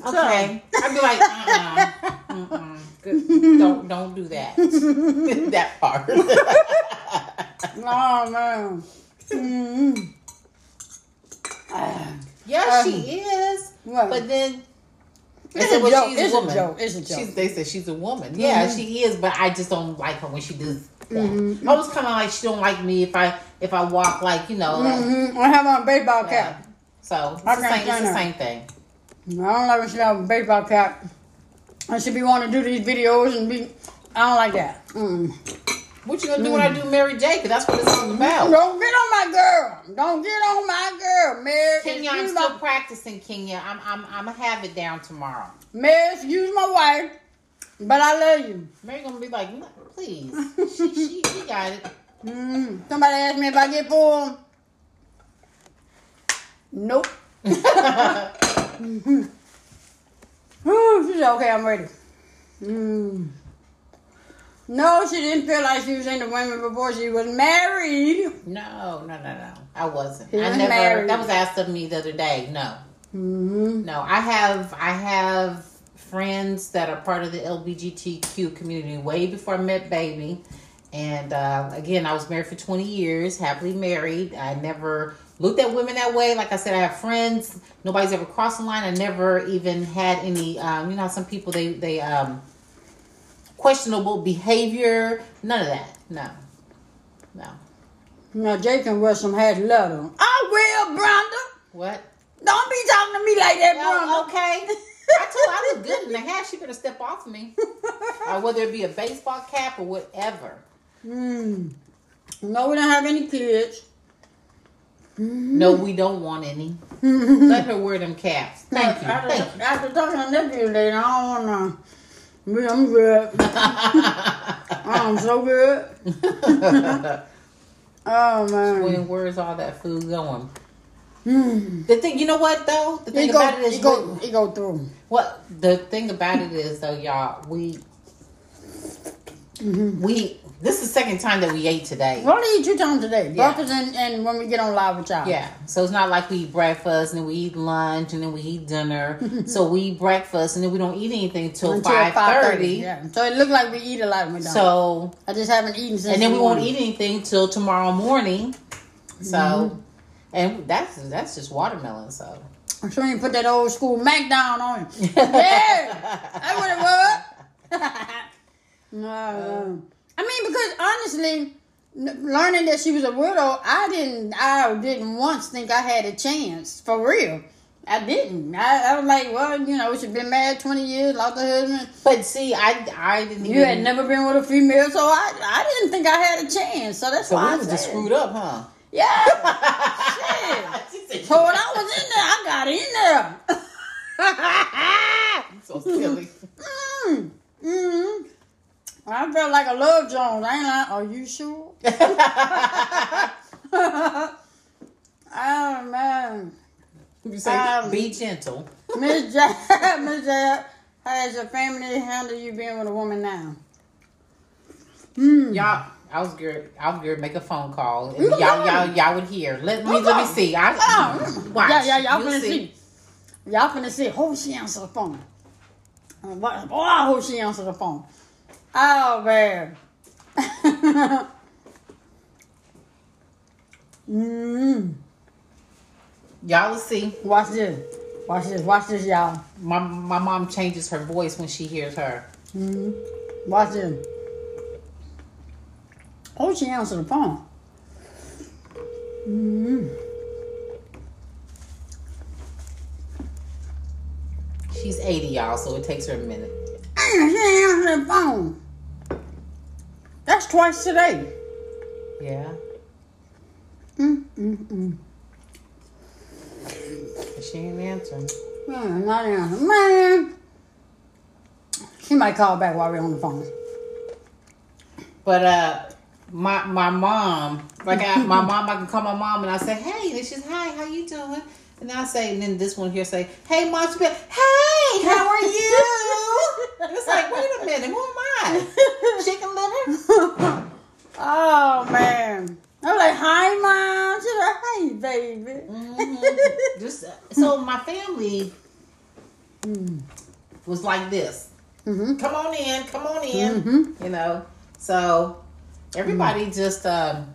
okay. I'd be like, uh-uh, uh-uh. Good. Don't, don't do that. that part. Oh man. Mm-hmm. Ah, yeah, she Um, is. what? But then, It's said, a well, joke. It's a a woman. joke. It's a joke. She's, they said she's a woman. Yeah, Mhm. she is, but I just don't like her when she does that. Mhm. I was kind of like she don't like me if I if I walk like you know. Like, hmm I have on a baseball yeah. cap. So it's, I the same, it's the same thing. I don't like when she have a baseball cap. I should be wanting to do these videos and be. I don't like that. Mm. What you gonna do when I do Mary J? Because that's what it's all about. Don't get on my girl. Don't get on my girl, Mary. Kenya, I'm still my, practicing. Kenya, I'm I'm I'm gonna have it down tomorrow. Mary, excuse my wife, but I love you. Mary gonna be like, please, she, she she got it. Mm. Somebody asked me if I get full. Nope. Whew, she said, okay, I'm ready. Mm. No, she didn't feel like she was into women before she was married. No, no, no, no. I wasn't. He I was never. married. That was asked of me the other day. No, Mm-hmm. no. I have I have friends that are part of the LGBTQ community way before I met Baby. And uh, again, I was married for 20 years, happily married. I never looked at women that way. Like I said, I have friends. Nobody's ever crossed the line. I never even had any. Um, you know, some people they they um, questionable behavior. None of that. No, no. Now, Jay can wear some hat leather. I will, Brenda. What? Don't be talking to me like that, Oh, Brenda. okay. I told her I look good in the hat. She better step off of me. or whether it be a baseball cap or whatever. Mm. No, we don't have any kids. No, we don't want any. Let her wear them caps. Thank you. Thank you. after talking to nephew today, I don't want to. Me, I'm good. I'm so good. Oh, man. when where's all that food going? Mm. The thing, you know what though? The He thing go, about it is, he go, we- he go through. what the thing about it is though, y'all. We Mm-hmm. we this is the second time that we ate today. We only eat two times today. Yeah. Breakfast and, and when we get on live with y'all. Yeah, so it's not like we eat breakfast and then we eat lunch and then we eat dinner. so we eat breakfast and then we don't eat anything until five 5:30. thirty. Yeah. So it looked like we eat a lot when we don't. So I just haven't eaten since. and then the we won't eat anything till tomorrow morning. So Mm-hmm. and that's that's just watermelon. So I'm sure you put that old school Mac down on it. yeah, that's what it was. no, I mean because honestly, learning that she was a widow, I didn't, I didn't once think I had a chance for real. I didn't. I, I was like, well, you know, she'd been married twenty years, lost her husband. But see, I I didn't. You had never been with a female, so I, I didn't think I had a chance. So that's So why we I was just screwed up, huh? yeah. Said, So when I was in there, I got in there. so silly. mm, mm. I felt like a love Jones. I ain't like, are you sure? oh man. you say, Um, be gentle. Miss Jack Miss Jack, how has your family handled you being with a woman now? Mm. Y'all, I was good. I was good. Make a phone call. And You y'all, y'all, y'all would hear. Let me, Okay. let me see. I Oh, watch. Yeah, yeah, y'all You'll finna see. Y'all finna see. Hope she answer the phone. What- Oh, I hope she answer the phone. Oh man. Mm. Y'all will see. Watch this. Watch this. Watch this, y'all. My my mom changes her voice when she hears her. Mm. Watch this. Oh, she answered the phone. Mm. She's 80, y'all, so it takes her a minute. She ain't answered the phone. That's twice today. Yeah. Mm, mm, mm. She ain't answering. Man, not answering. Man. She might call back while we're on the phone. But uh my my mom, like I, my mom, I can call my mom and I say, hey, and she's hi, how you doing? And I say, and then this one here say, hey, mom, she be hey, how are you? And it's like, wait a minute, who am I? Chicken liver? Oh man. I'm like, hi mom. She's like, hey baby. Mhm. Just so my family Mm. was like this. Mm-hmm. Come on in, come on in. Mhm. You know, so everybody just um,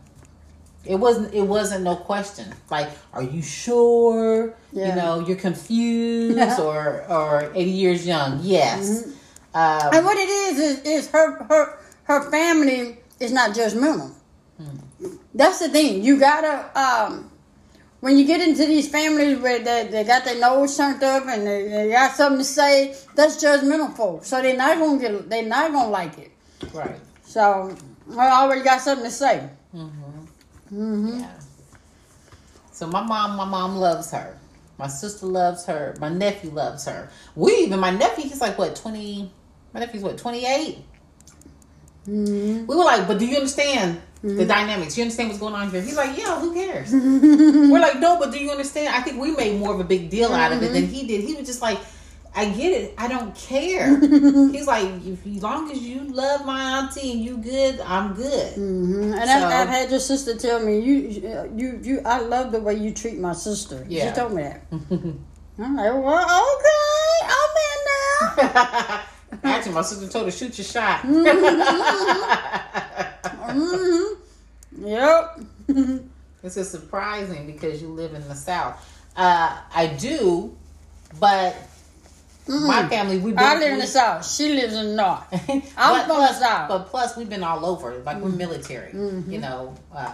it wasn't it wasn't no question. Like, are you sure? Yeah. You know, you're confused Yeah. or or eighty years young. Yes. Um, And what it is is, is her her her family is not judgmental. That's the thing. You gotta um when you get into these families where they, they got their nose turned up and they, they got something to say, that's judgmental folks. So they're not gonna get they're not gonna like it. right. So I already got something to say. Mm-hmm. Mm-hmm. Yeah. So my mom, my mom loves her. My sister loves her. My nephew loves her. We even my nephew, he's like what twenty. My nephew's what twenty eight. Mm-hmm. We were like, but do you understand the dynamics? You understand what's going on here? He's like, yeah, who cares? we're like, no, but do you understand? I think we made more of a big deal out of it than he did. He was just like, I get it. I don't care. He's like, if, as long as you love my auntie and you good, I'm good. Mm-hmm. And So- I, I've had your sister tell me you, you, you. I love the way you treat my sister. Yeah. She told me that. I'm like, well, okay, I'm in now. Actually, my sister told her, shoot your shot. mm-hmm. Yep. This is surprising because you live in the South. Uh, I do, but my family, we've been. I live in the south. She lives in the north. I'm but from the South. But plus, we've been all over. Like we're military. Mm-hmm. You know, uh,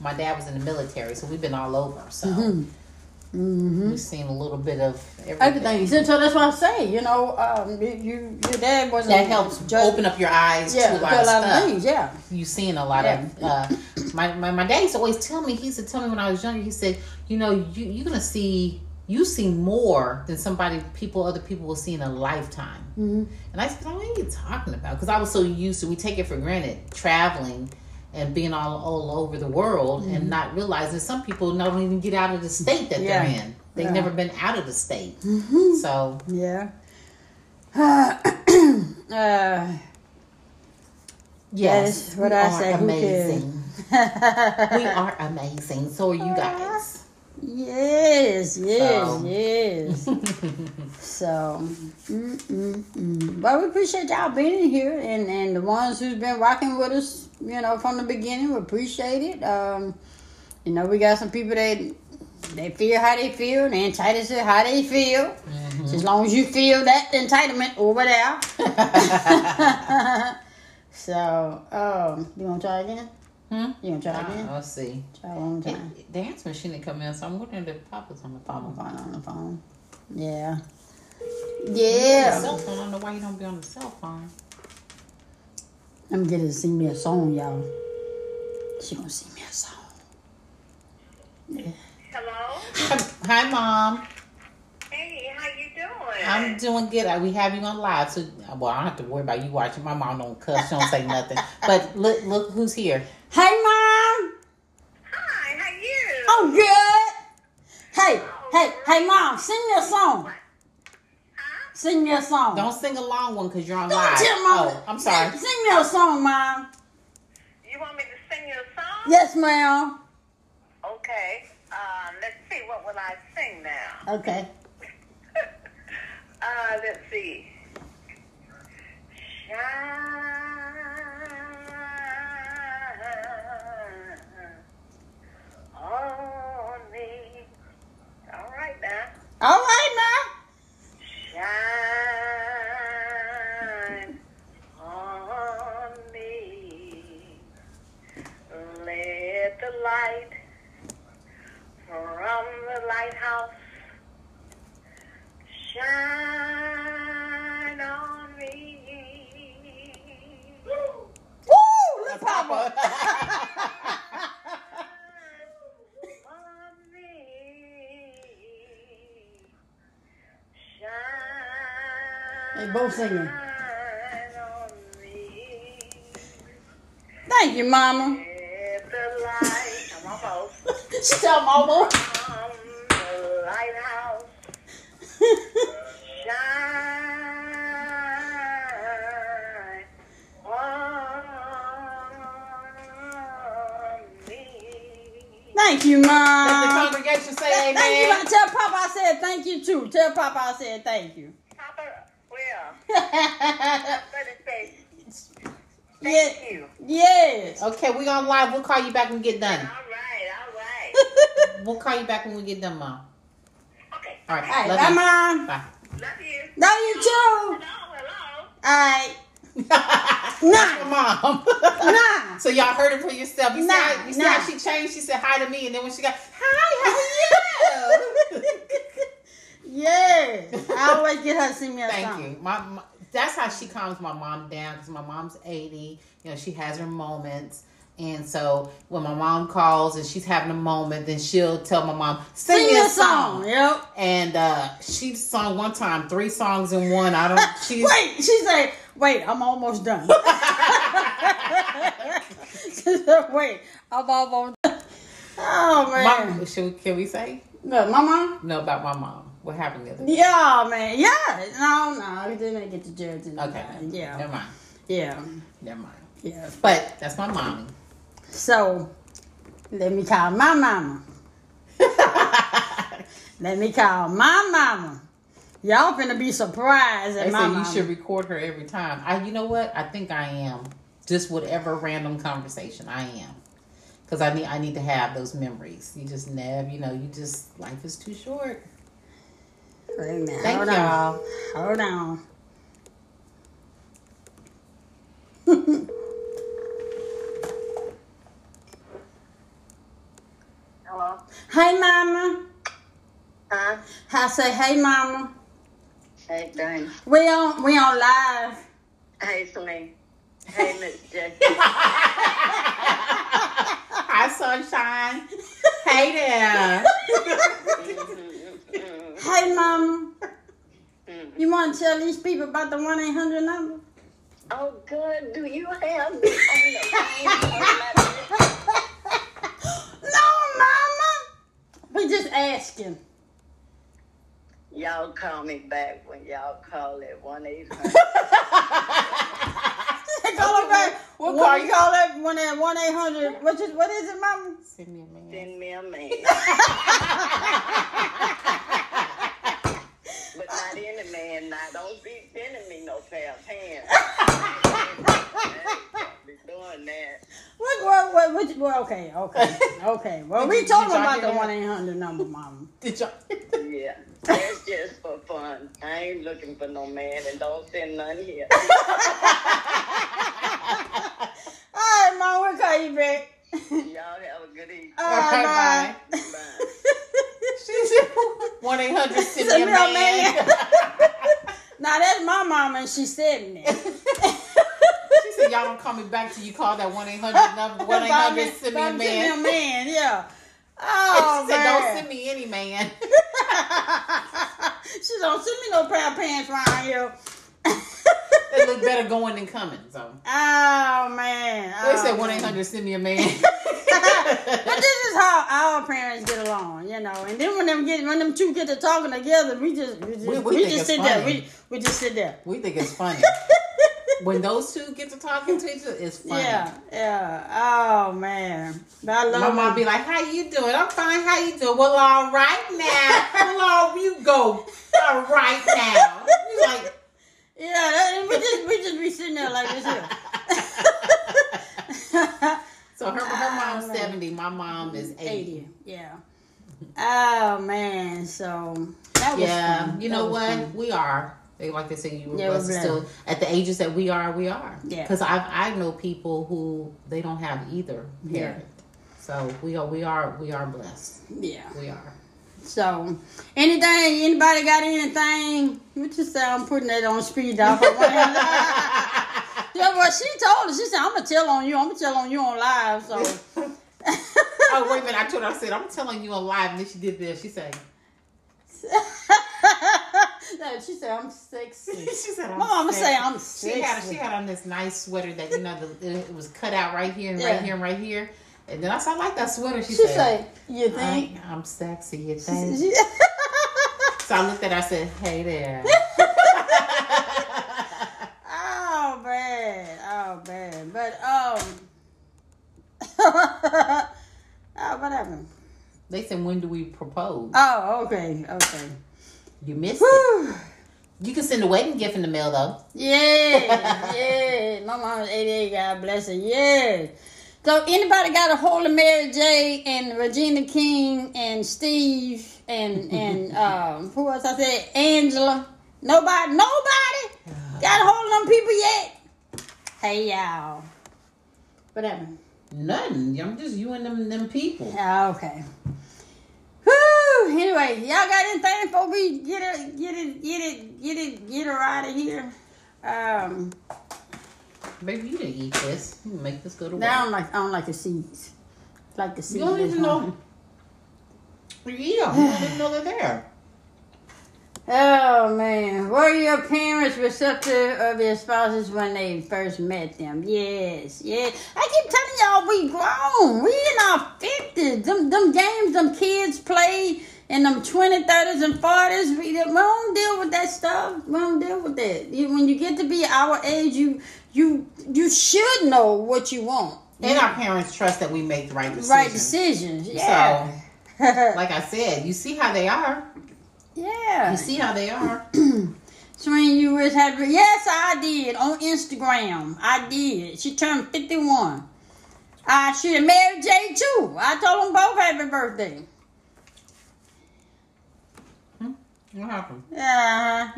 my dad was in the military, so we've been all over. So Mm-hmm. we've seen a little bit of everything. Everything. So, so that's what I say. You know, um, you, you your dad wasn't That helps just- open up your eyes Yeah, to a lot of a lot stuff. of things. Yeah. You've seen a lot Yeah. of. Uh, my, my my dad used to always tell me. He used to tell me when I was younger. He said, you know, you you're gonna see you see more than somebody people other people will see in a lifetime. Mm-hmm. And I said, what are you talking about? Because I was so used to we take it for granted traveling and being all all over the world and not realizing some people don't even get out of the state that Mm-hmm. Yeah. they're in. They've Yeah. never been out of the state. Mm-hmm. So Yeah. uh, yes, Yes, what I say, amazing. we are amazing. So are you guys. Yes, yes, So. yes. So, mm, mm, mm. but we appreciate y'all being here, and and the ones who's been rocking with us, you know, from the beginning, we appreciate it. Um, you know, we got some people that they feel how they feel, and entitled to how they feel. Mm-hmm. So as long as you feel that entitlement over there. so, um, you want to try again? Hmm? You want to try again? let's see. Try one more It, time. the answer machine didn't come in, so I'm wondering if Papa's on the On phone. phone, on the phone. Yeah. The Yeah. cell phone. I don't know why you don't be on the cell phone. Let me get her to sing me a song, y'all. She gonna sing me a song. Yeah. Hello? Hi, Mom. Hey, how you doing? I'm doing good. We have you on live, so well, I don't have to worry about you watching. My mom don't cuss. She don't say nothing. But look, look who's here. Hey, mom. Hi, how you? I'm good. Hey, hey, hey, mom. Sing me a song. Huh? Sing me a song. Don't sing a long one because you're on Don't live. tell mom. Oh, I'm sorry. Sing me a song, mom. You want me to sing you a song? Yes, ma'am. Okay. Um, let's see, what will I sing now? Okay. uh, let's see. Shine both singing. Shine on me. Thank you, Mama. If the light, come on, folks. She tell Mama. From the lighthouse shine on me. Thank you, Does the congregation say Thank you. amen? Tell Papa I said thank you too. Tell Papa I said thank you. Papa, well, yeah. let it say thank you. Yes. Okay, we on live. We'll call you back when we get done. All right, all right. We'll call you back when we get done, Mom. Okay. All right. Hey, love bye, you. Mom. Bye. Love you. Love you too. Hello, hello. All right. Nah. mom. Nah. So y'all heard it for yourself. You see, Nah, how, you see nah. how she changed? She said hi to me, and then when she got hi, how are you? yes. I always get her to sing me a Thank song. you. My, my that's how she calms my mom down because my mom's eighty. You know, she has her moments. And so when my mom calls and she's having a moment, then she'll tell my mom, sing, Sing a song. Yep. And uh, she sung one time, three songs in one. I don't. She's Wait, she said, wait, I'm almost done. She said, wait, I'm almost done. Oh, man. Mom, should we, can we say No, my mom? no about my mom? What happened the other day? Yeah, man. Yeah. No, no. We didn't get to judging. Okay, Yeah. never mind, Yeah. never mind. Yeah. But that's my mommy. So, let me call my mama. Let me call my mama. Y'all finna be surprised They at my say mama. you should record her every time. I, you know what? I think I am. Just whatever random conversation I am, because I need I need to have those memories. You just never, you know, you just life is too short. Wait a minute. Thank Hold y'all. on. Hold on. Hello. hey, mama. Huh? I say, hey, mama. Hey, Dane. We on we on live. Hey, Celine. Hey, Miss J. Hi, sunshine. Hey there. Mm-hmm. Hey, mama. You want to tell these people about the one eight hundred number? Oh, good. Do you have me the phone? no, mama. We just asking. Y'all call me back when y'all call at 1 800. call it back. We'll What call you you. call it one at one eight hundred? What is what is it, mama? Send me a man. Send me a man. but not any man. Now, don't be sending me no pair of pants. Don't be doing that. What what what? what well, okay, okay, okay. Well, we you- told did about the one eight hundred number, mama. Did y'all? Yeah. That's just for fun. I ain't looking for no man and don't send none here. All right, mom, we'll call you back. Y'all have a good evening. All right, Okay, bye. Bye. She said one eight hundred. Send me a Send me a man. man. Now that's my mama, and she said me. She said, "Y'all don't call me back till you call that one eight hundred number. One eight hundred. Send me a Send me a man." man, yeah. Oh she said, man. "Don't send me any man." she don't send me no pair of pants around here. It look better going than coming. So Oh man. they Oh, said one eight hundred Send me a man. but this is how our parents get along, you know. And then when them get when them two get to talking together, we just we just, We- we, we just sit there. We we just sit there. we think it's funny when those two get to talking to each other. It's funny. Yeah, yeah. Oh man, but I love My mom be like, "How you doing? I'm fine. How you doing? Well, all right now. Well, all you go. All right now." We like, Yeah, we just we just be sitting there like this here. so her her mom's Oh, seventy. My mom is eighty. Eighty, yeah. Oh man, so that was Yeah, fun. you That know what? fun. We are. They like they say you were Yeah. Still at the ages that we are, we are. Yeah. Because I I know people who they don't have either Yeah. parent. So we are we are we are blessed. Yeah. We are. So, anything, anybody got anything? What you just say? I'm putting that on speed dial. For one. That's what well, she told us. She said, "I'm gonna tell on you. I'm gonna tell on you on live." So. oh wait a minute! I told her. I said I'm telling you on live, and then she did this. She said. no, she said I'm sexy. she said, I'm My mama sexy." say I'm She sexy. had she had on this nice sweater that you know the, it was cut out right here and Yeah. right here and right here. And then I said, I like that sweater. She, She said, say, "You think?" I'm sexy. You think? She- so I looked at her. I said, Hey there. oh man, oh man, but um, oh, what happened? they said, When do we propose? Oh, okay, okay. You missed it. You can send a wedding gift in the mail though. Yeah, yeah. My mom's 88, God bless her. Yeah. So anybody got a hold of Mary J and Regina King and Steve and and um who else I said? Angela. Nobody nobody got a hold of them people yet? Hey y'all. What happened? Nothing. I'm just you and them them people. Ah, okay. Whew. Anyway, y'all got anything before we get it, get it, get it, get it, get her out of here? Um, Baby, you didn't eat this. You make this go to I don't like, I don't like the seeds. Like the seeds. You don't even know. You eat them. You don't even know they're there. Oh man, were your parents receptive of your spouses when they first met them? Yes, yes. I keep telling y'all we grown. We in our fifties. Them them games them kids play in them 20, 30s, and 40s. We, we don't deal with that stuff. We don't deal with that. When you get to be our age, you you you should know what you want. And our parents trust that we make the right decisions. Right decisions. Yeah. Like I said, you see how they are. yeah. You see how they are. Swing, you was happy. Yes, I did on Instagram. I did. She turned fifty one. I should have married Jay too. I told them both happy birthday. What happened? Yeah.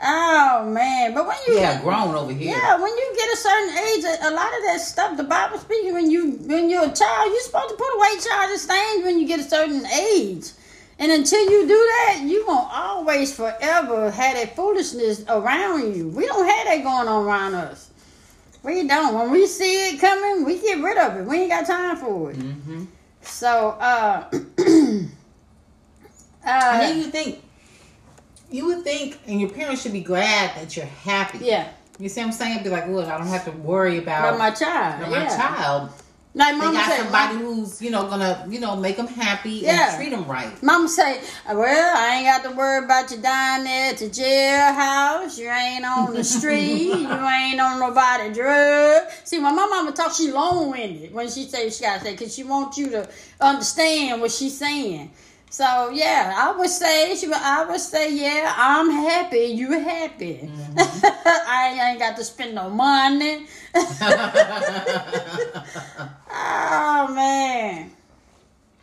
Oh man, but when you Yeah, grown over here. yeah, when you get a certain age, a, a lot of that stuff, the Bible speaking, when you when you're a child, you're supposed to put away childish things when you get a certain age. And until you do that, you gonna always forever have that foolishness around you. We don't have that going on around us. We don't. When we see it coming, we get rid of it. We ain't got time for it. Mm-hmm. So, uh, And then uh, you think, you would think, and your parents should be glad that you're happy. yeah, You see what I'm saying? Be like, look, I don't have to worry about about my child. about my child. Like They mama got said, somebody who's, you know, gonna, you know, make them happy Yeah. and treat them right. Mama say, well, I ain't got to worry about you there at the jailhouse. You ain't on the street. you ain't on nobody drug. See, when my mama talk, she long-winded when she say she got to say because she wants you to understand what she's saying. So, yeah, I would say, she, I would say, yeah, I'm happy. You happy. I ain't got to spend no money. Oh man.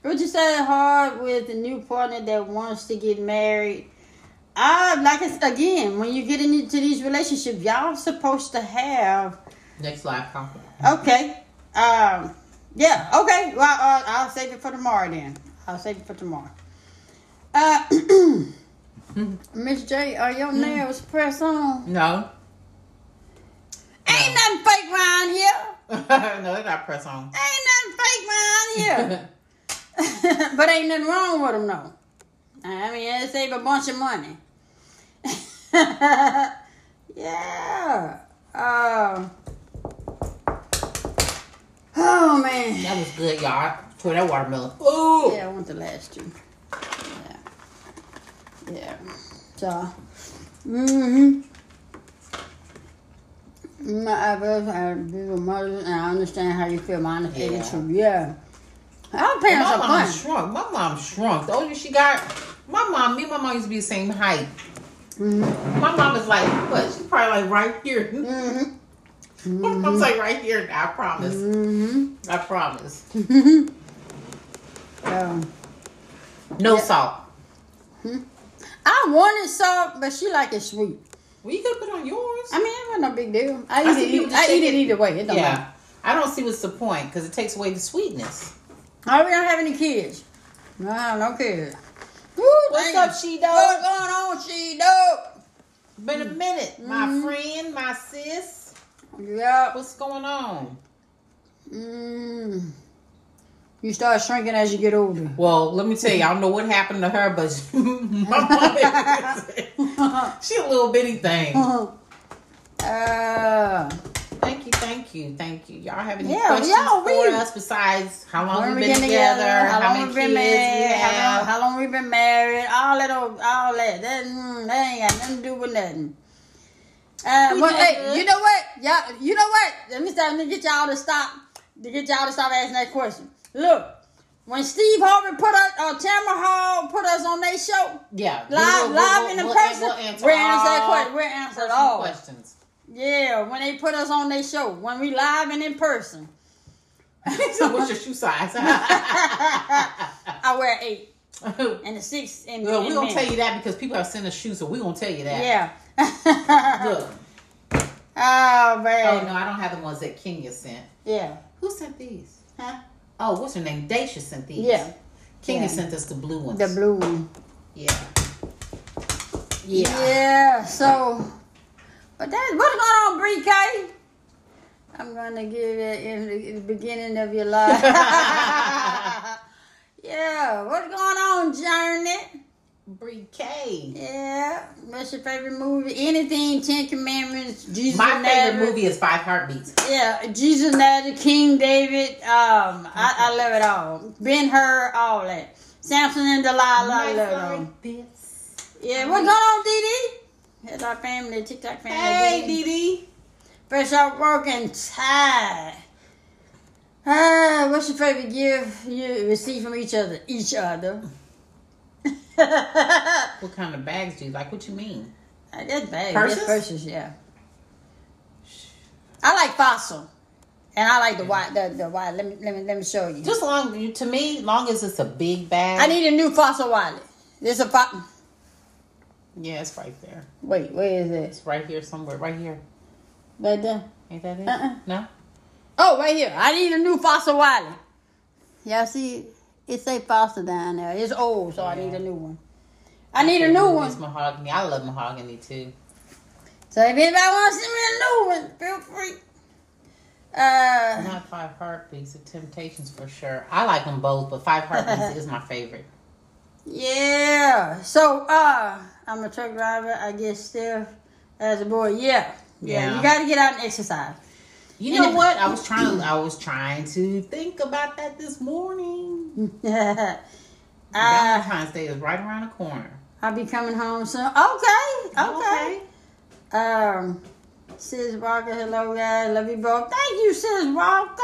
Would you say it hard with a new partner that wants to get married? Uh, like it's, again, when you get into these relationships, y'all supposed to have Next live call. okay. Um, yeah, okay. Well, uh, I'll save it for tomorrow then. I'll save it for tomorrow. Uh, Miss J, are your nails pressed on? No. Ain't nothing fake around here. no, they're not press on. Ain't nothing fake around here. but ain't nothing wrong with them, though. I mean, they save a bunch of money. yeah. Uh, oh, man. That was good, y'all. For that watermelon. Oh! Yeah, I want the last two. Yeah. Yeah. So, mm-hmm. My eyebrows are bigger mothers, and I understand how you feel. My honest Yeah. true. Yeah. Our My parents are mom fun. shrunk. My mom shrunk. The older she got, my mom, me and my mom used to be the same height. Mm-hmm. My mom is like, what? She's probably like right here. Mm-hmm. My mom's like right here. I promise. Mm-hmm. I promise. Um, No Yeah. salt. I wanted salt, but she like it sweet. Well, you could put on yours. I mean, it wasn't no big deal. I I eat, it, eat, I eat it it. either way. It don't matter. I don't see what's the point because it takes away the sweetness. Oh, we don't have any kids. No, no kids. Woo, What's dang. up, she dog? What's going on, she dog? Been a minute, my Mhm. friend, my sis. Yep. What's going on? Mm. You start shrinking as you get older. Well, let me tell you, I don't know what happened to her, but my mom, she a little bitty thing. Uh, Thank you, thank you, thank you. Y'all have any Yeah, questions y'all for us besides how long we've we been get together, how, long many we kids been married, we how long, how long we been married, all that, old- all that. That, mm, that ain't got nothing to do with nothing. Uh, well, hey, you know what? Y'all, you know what? Let me start. Let me get y'all to stop. To get y'all to stop asking that question. Look, when Steve Harvey put us, uh, Tamron Hall put us on their show, Yeah, live, we'll- live we'll- in the we'll- person, We'll answer, we'll answer that question. We'll answer all. questions. Yeah, when they put us on their show, when we live and in person. so, what's your shoe size? I wear eight and the six in. we're in gonna men. tell you that because people have sent us shoes, so we're gonna tell you that. Yeah. Look. oh man. Oh no, I don't have the ones that Kenya sent. Yeah. Who sent these? Huh? Oh, what's her name? Dacia sent these. Yeah. Kenya Yeah. sent us the blue ones. The blue one. Yeah. Yeah. Yeah. So, but that's what's going on, Bree K. I'm gonna give it in the, in the beginning of your life. yeah. What's going on, Journey? Bree K. Yeah. What's your favorite movie? Anything? Ten Commandments? Jesus. My favorite Nazareth? movie is Five Heartbeats. Yeah, Jesus Nazareth, King David. Um, I, I love it all. Ben Hur, all that. Samson and Delilah, I love it all. like this. Yeah, what's going on, Dee Dee? That's our family, TikTok family. Hey, Dee. Fresh out work and tired. Ah, what's your favorite gift you receive from each other? Each other. What kind of bags do you like? What you mean? That's bad. Purses? That's purses, yeah. I like fossil. And I like the white the, the white. Let me let me let me show you. Just long to me, long as it's a big bag. I need a new fossil wallet. There's a fo- Yeah, it's right there. Wait, where is it? It's right here somewhere. Right here. Right there. Ain't that it? Uh-uh. No. Oh, right here. I need a new fossil wallet. Y'all see, it say fossil down there. It's old, so I need a new one. I need a new one. It's mahogany. I love mahogany too. So if anybody wants to send me a new one, feel free. Uh, Not Five Heartbeats The Temptations for sure. I like them both, but Five Heartbeats is my favorite. yeah. So, uh, I'm a truck driver. I get stiff as a boy. Yeah. Yeah. Yeah. You got to get out and exercise. You know what? I was trying. I was trying to think about that this morning. uh, Valentine's Day is right around the corner. I'll be coming home soon. Okay. Okay. Um, Sis Walker, hello guys, love you both. Thank you, Sis Walker.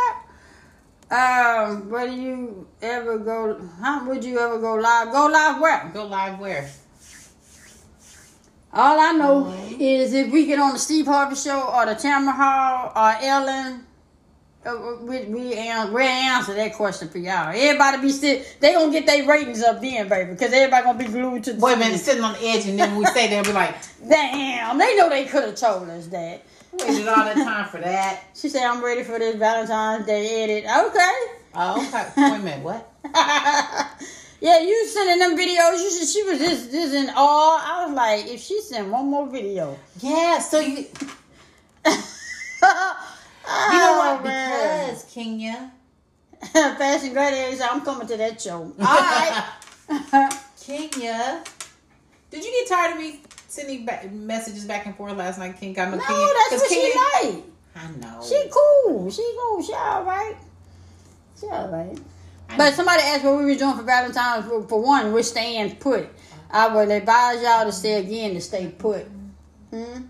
Um, where do you ever go? How would you ever go live? Go live where? Go live where? All I know is if we get on the Steve Harvey show or the Tamron Hall or Ellen, uh, we we an- we answer that question for y'all. Everybody be still, they gonna get their ratings up then, baby, because everybody gonna be glued to the Wait a minute, sitting on the edge, and then when we say that, be like Damn, they know they could have told us that. waited all that time for that. She said, I'm ready for this Valentine's Day edit. Okay. Oh, okay. Wait a minute, what? Yeah, you sending them videos. You should, she was just, just in awe. I was like, if she sent one more video. Yeah. So you, you oh, know what? Oh, man. Because Kenya, Fashion Gladiator said, I'm coming to that show. All right. Kenya, did you get tired of me sending back messages back and forth last night, Kenya? I know no, Kenya, that's what she like. I know. She cool. She cool. She all right. She all right. But somebody asked what we were doing for Valentine's. For, for one, we're staying put. I would advise y'all to stay again to stay put. Hmm?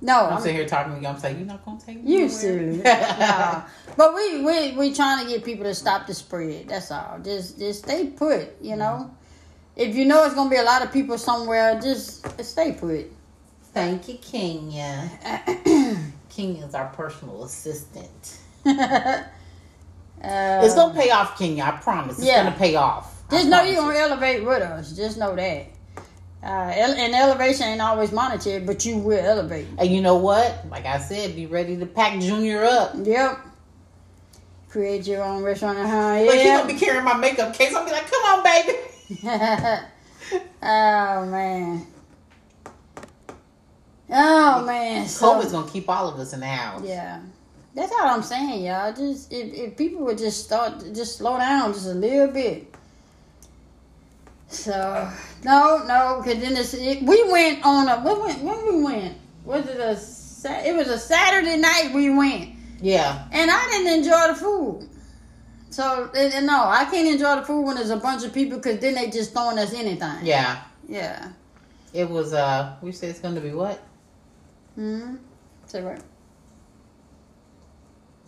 No, I'm I'm, sitting here talking to you. I'm saying you're not gonna take me you nowhere." silly. Nah. But we we we trying to get people to stop the spread. That's all. Just just stay put. You know, if you know it's gonna be a lot of people somewhere, just stay put. Thank you, Kenya. Kenya's our personal assistant. uh, it's gonna pay off, Kenya. I promise. It's yeah. gonna pay off. I Just know you're gonna you. elevate with us. Just know that. Uh, ele- and elevation ain't always monetary, but you will elevate. And you know what? Like I said, be ready to pack Junior up. Yep. Create your own restaurant at home. Like he Yeah. gonna be carrying my makeup case. I'll be like, come on, baby. oh man. Oh man, so, COVID's gonna keep all of us in the house. yeah. That's all I'm saying, y'all. Just if, if people would just start, just slow down just a little bit. So no, no, because then it's, it, we went on a what went when we went was it a it was a Saturday night we went Yeah. and I didn't enjoy the food. So and, and no, I can't enjoy the food when there's a bunch of people because then they just throwing us anything. Yeah. Yeah. It was uh we said it's gonna be what? Hmm. Say what?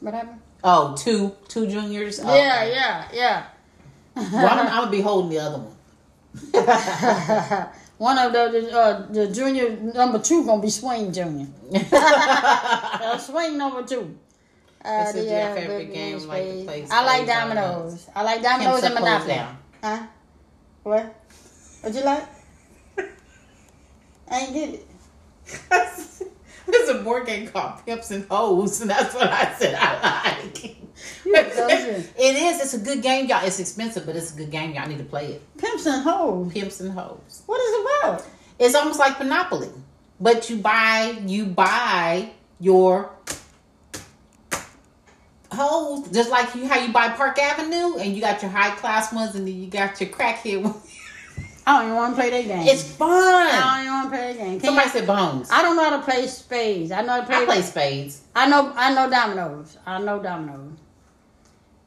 What happened? Oh, two two juniors. Oh, Yeah, okay. yeah, yeah. Well, I'm, I'm gonna be holding the other one. One of the the, uh, the junior number two gonna be Swain junior. Uh, swing number two. Uh, This is the, your uh, favorite game, spades. like to play I like dominoes. I like dominoes and Monopoly. down. Huh? What? What'd you like? I ain't get it. There's a board game called Pimps and Hoes, and that's what I said I like. It is. It's a good game, y'all. It's expensive, but it's a good game. Y'all need to play it. Pimps and hoes. Pimps and Hoes. What is it about? It's almost like Monopoly, but you buy you buy your hoes just like you how you buy Park Avenue, and you got your high class ones, and then you got your crackhead ones. I don't even want to play that game. It's fun. I don't even want to play that game. Can Somebody you- said bones. I don't know how to play spades. I know how to play. I play spades. I know. I know dominoes. I know dominoes.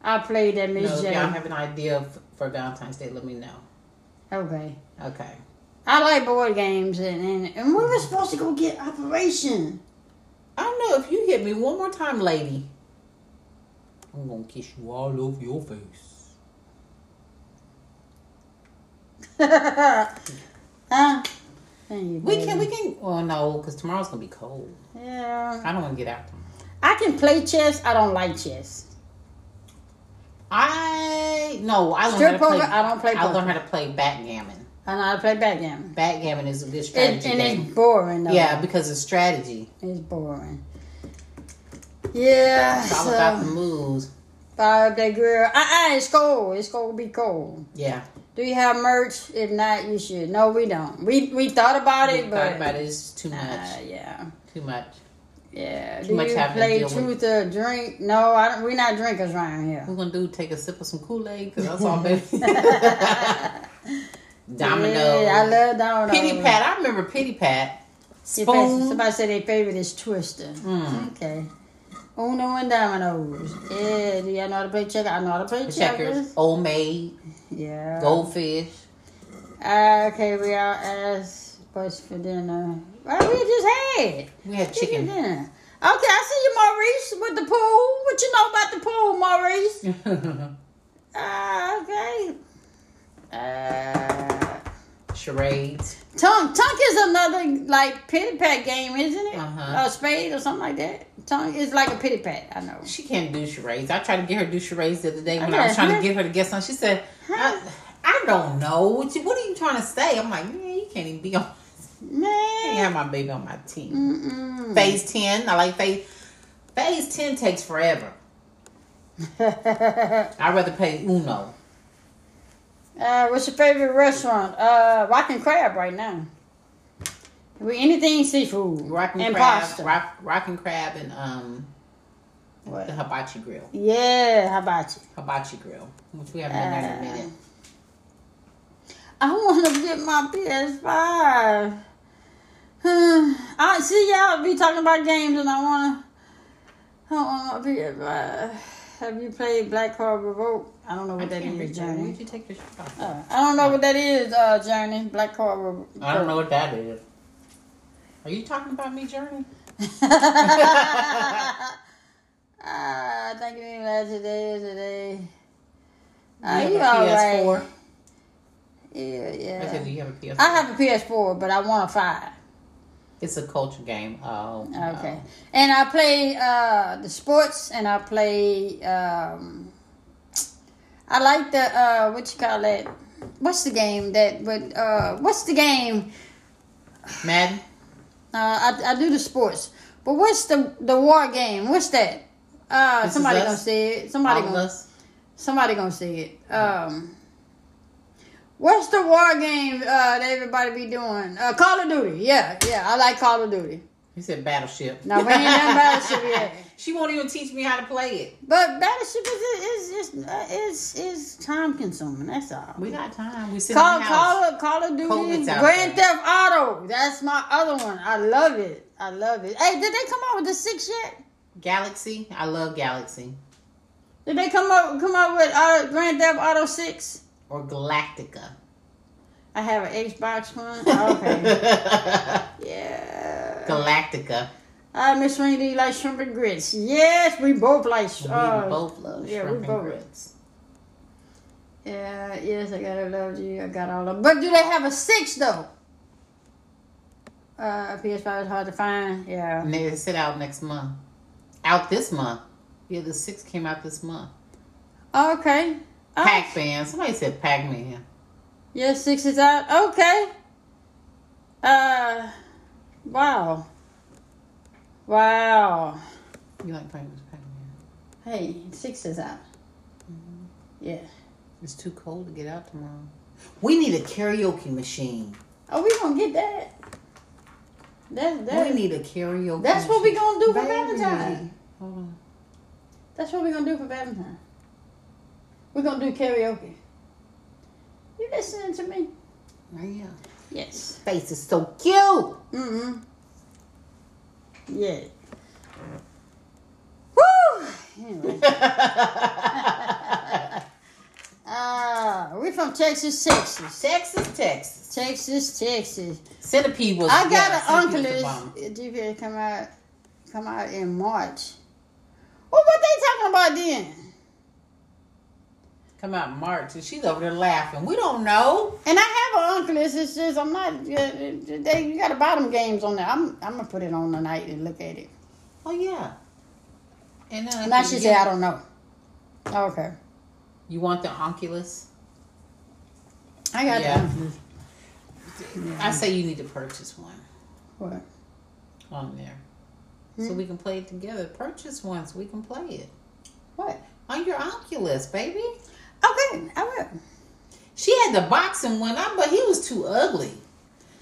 I played that No, Miss if J. y'all have an idea for Valentine's Day, let me know. okay. Okay. I like board games, and, and and we were supposed to go get Operation. I don't know if you hit me one more time, lady. I'm gonna kiss you all over your face. huh? Thank you, We can, we can. Well, no, because tomorrow's gonna be cold. Yeah. I don't want to get out. Tomorrow. I can play chess. I don't like chess. I no, I learned Strip how to play. poker, I don't play I learned how to play backgammon. I know how to play backgammon. Backgammon is a good It, strategy and game. it's boring though. Yeah, because it's strategy. It's boring. Yeah. It's all so, about the moves. Fire up that grill. Uh uh it's cold. It's gonna be cold. Yeah, Do you have merch? If not, you should. No, we don't. We we thought about we it, but thought about. It's too much. uh, yeah, Too much. yeah. Too Do much you having to play with- truth or drink? No, I don't. We're not drinkers around here. We're gonna do take a sip of some Kool Aid because that's all, baby. Dominoes. Yeah, I love dominoes. Pity pat. I remember pity pat. Spoon. Somebody said their favorite is Twister. Mm. Okay. Uno and dominoes. Yeah, do y'all know how to play checkers? I know how to play checkers. checkers. Old maid. Yeah. Goldfish. Uh, okay, we all asked what's for dinner. Well, we just had We had chicken dinner. Okay, I see you, Maurice, with the pool. What you know about the pool, Maurice? Uh, okay. Uh, Charades. tonk, tonk is another like pity pat game, isn't it? Uh-huh. A spade or something like that. Tonk is like a pity pat. I know. She can't do charades. I tried to get her to do charades the other day when Okay. I was trying to get her to guess on. She said, I, I don't know. What, you, what are you trying to say? I'm like, man, you can't even be on. I can't Man. have my baby on my team. Mm-mm. Phase 10. I like phase. Phase 10 takes forever. I'd rather play Uno. Uh, what's your favorite restaurant? Uh, Rockin' Crab right now. We anything seafood Rockin' and crab, pasta. rock, rockin' crab, and um What? the hibachi grill. Yeah, you? Hibachi grill, which we haven't there in a Uh, minute. I want to get my PS5. I see y'all be talking about games, and I want to. I want my PS5. Have you played Black Card Revoked? I don't know what that can't is, that. Journey. Where'd you take your shirt off? Uh, I don't know what that is, uh, Journey. Black Card Revoked. I don't know what that is. Are you talking about me, Journey? Ah, I think it was today is today. Ah, you you have a PS4? right. Yeah, I said, yeah. do you have a PS4? I have a PS4, but I want a five. It's a culture game. Oh. Okay. And I play uh, the sports, and I play. Um, I like the uh, what you call it? What's the game that? Uh, what's the game? Madden? Uh, I, I do the sports, but what's the the war game? What's that? Uh, This somebody gonna see it. Somebody All gonna somebody gonna say it. Um, What's the war game uh, that everybody be doing? Uh, Call of Duty. Yeah, yeah. I like Call of Duty. He said Battleship. No, we ain't done Battleship yet. She won't even teach me how to play it. But Battleship is is is is, is time consuming. That's all. We got time. We sit Call in the house. Call of Call of Duty. COVID's Grand. Theft Auto. That's my other one. I love it. I love it. Hey, did they come out with the six yet? Galaxy. I love Galaxy. Did they come up come up with uh, Grand Theft Auto six? Or Galactica. I have an Xbox one. Okay. yeah. Galactica. Uh, Miss Rainey, do you like shrimp and grits? Yes, we both like. We Uh, both love yeah, we shrimp and both- grits. Yeah, yes, I gotta love you. I got all of them. But do they have a six though? Uh, PS5 is hard to find. Yeah. And they sit out next month. Out this month. Yeah, the six came out this month. Okay. Uh, Pac Man. Somebody said Pac Man. Yeah, six is out. Okay. Uh, wow. Wow. You like playing with Pac Man? Hey, six is out. Yeah. It's too cold to get out tomorrow. We need a karaoke machine. Oh, we gonna get that. That that. we need a karaoke. that's what we machine. gonna do for Baby. Valentine. Hold on. That's what we gonna do for Valentine. We're gonna do karaoke. You listening to me? I am. Yes. Face is so cute. Mm-hmm. Yeah. Woo! Anyway. Ah, we from Texas, Texas. Texas, Texas. Texas, Texas. Centipede was. I got yeah, an uncle is the come out come out in March. Well, what they talking about then? Come out March, and she's over there laughing. We don't know. And I have an uncle. It's just I'm not. uh, They you got to bottom games on there. I'm I'm gonna put it on tonight and look at it. Oh yeah. And then Now she said I don't know. Okay, You want the Oculus? I got Yeah. the I say you need to purchase one What? on there, so Hmm? we can play it together. Purchase one so we can play it What? on your Oculus, baby. Okay, I will. She had the boxing one, I- but he was too ugly.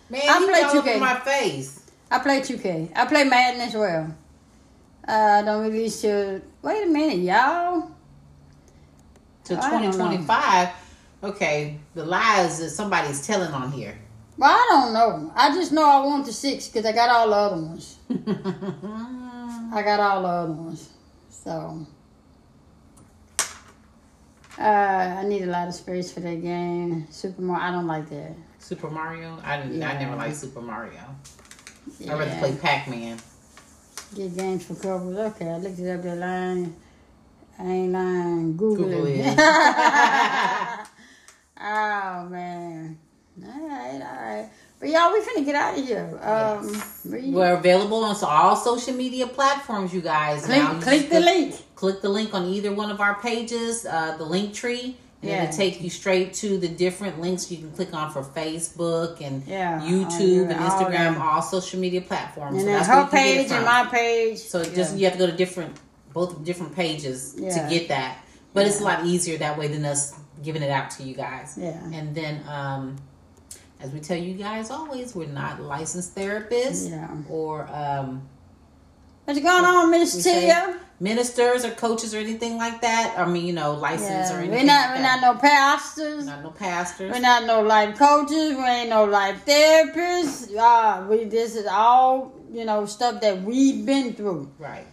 Man, I he played was all 2K. my face. I play 2K. I play Madden as well. Uh, don't release till. Wait a minute, y'all. To I don't 2025. Okay, the lies that somebody's telling on here. Well, I don't know. I just know I want the six because I got all the other ones. I got all the other ones. So. Uh, I need a lot of space for that game. Super Mario, I don't like that. Super Mario? I didn't. I never liked Super Mario. Yeah. I rather play Pac Man. Get games for couples. Okay, I looked it up that line. I ain't lying. Google, Google it. it. oh man. All right, all right. But y'all, we finna get out of here. Um, we- We're available on all social media platforms, you guys. click, Now, you click the link. Click the link on either one of our pages, uh, the link tree, and Yeah. it'll take you straight to the different links you can click on for Facebook and Yeah, YouTube and that, all Instagram, all social media platforms. And So that's her you can get it page and my page. So it just you have to go to different, both different pages Yeah. to get that. But it's a lot easier that way than us giving it out to you guys. Yeah. And then, um, as we tell you guys always, we're not licensed therapists Yeah. or um, What's going on, Miss Tia? ministers or coaches or anything like that. I mean, you know, licensed or anything. We're not, like we're that. not no pastors. Not no pastors. We're not no life coaches. We ain't no life therapists. Uh, we this is all you know stuff that we've been through. right.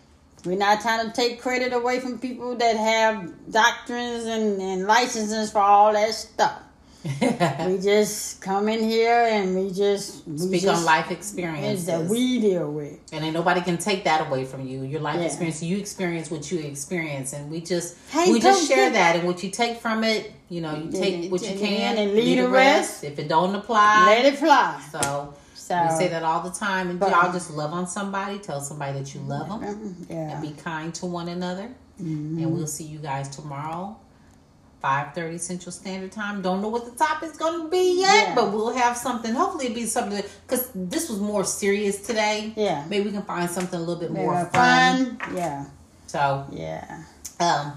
We're not trying to take credit away from people that have doctrines and, and licenses for all that stuff. We just come in here and we just we Speak just, on life experiences. that we deal with. and ain't nobody can take that away from you. Your life Yeah. experience, you experience what you experience, and we just Hey, we just share that. And what you take from it, you know, you take what you can and leave the rest. If it don't apply, Let it fly. so So we say that all the time. And But- y'all just love on somebody. Tell somebody that you love them, Yeah. and be kind to one another. Mhm. And we'll see you guys tomorrow. 5.30 Central Standard Time. Don't know what the topic's going to be yet, Yeah. but we'll have something. Hopefully it'll be something, because this was more serious today. Yeah. Maybe we can find something a little bit Maybe more fun. fun. Yeah. So, Yeah. um,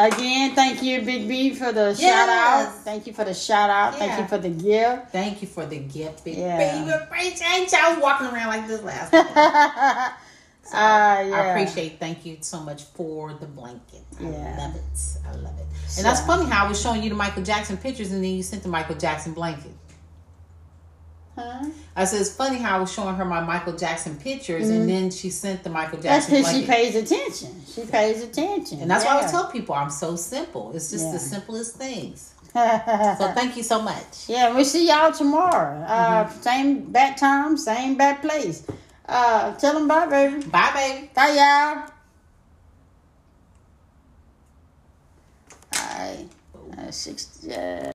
Again, thank you, Big B, for the Yes. shout out. Thank you for the shout out. Thank you for the gift. Thank you for the gift, big Yeah. baby. Appreciate I was walking around like this last night. uh, yeah. I appreciate. Thank you so much for the blanket. I Yeah. love it. I love it. And that's funny how I was showing you the Michael Jackson pictures, and then you sent the Michael Jackson blanket. Huh? I said it's funny how I was showing her my Michael Jackson pictures, and then she sent the Michael Mm-hmm. That's Jackson because she pays attention. She pays attention. and that's why I tell people I'm so simple. It's just Yeah. the simplest things. So thank you so much. yeah, we'll see y'all tomorrow. Uh, Mm-hmm. Same bad time, same bad place. Uh, tell them bye, baby. Bye, baby. Bye, y'all. Right. Uh, six, uh,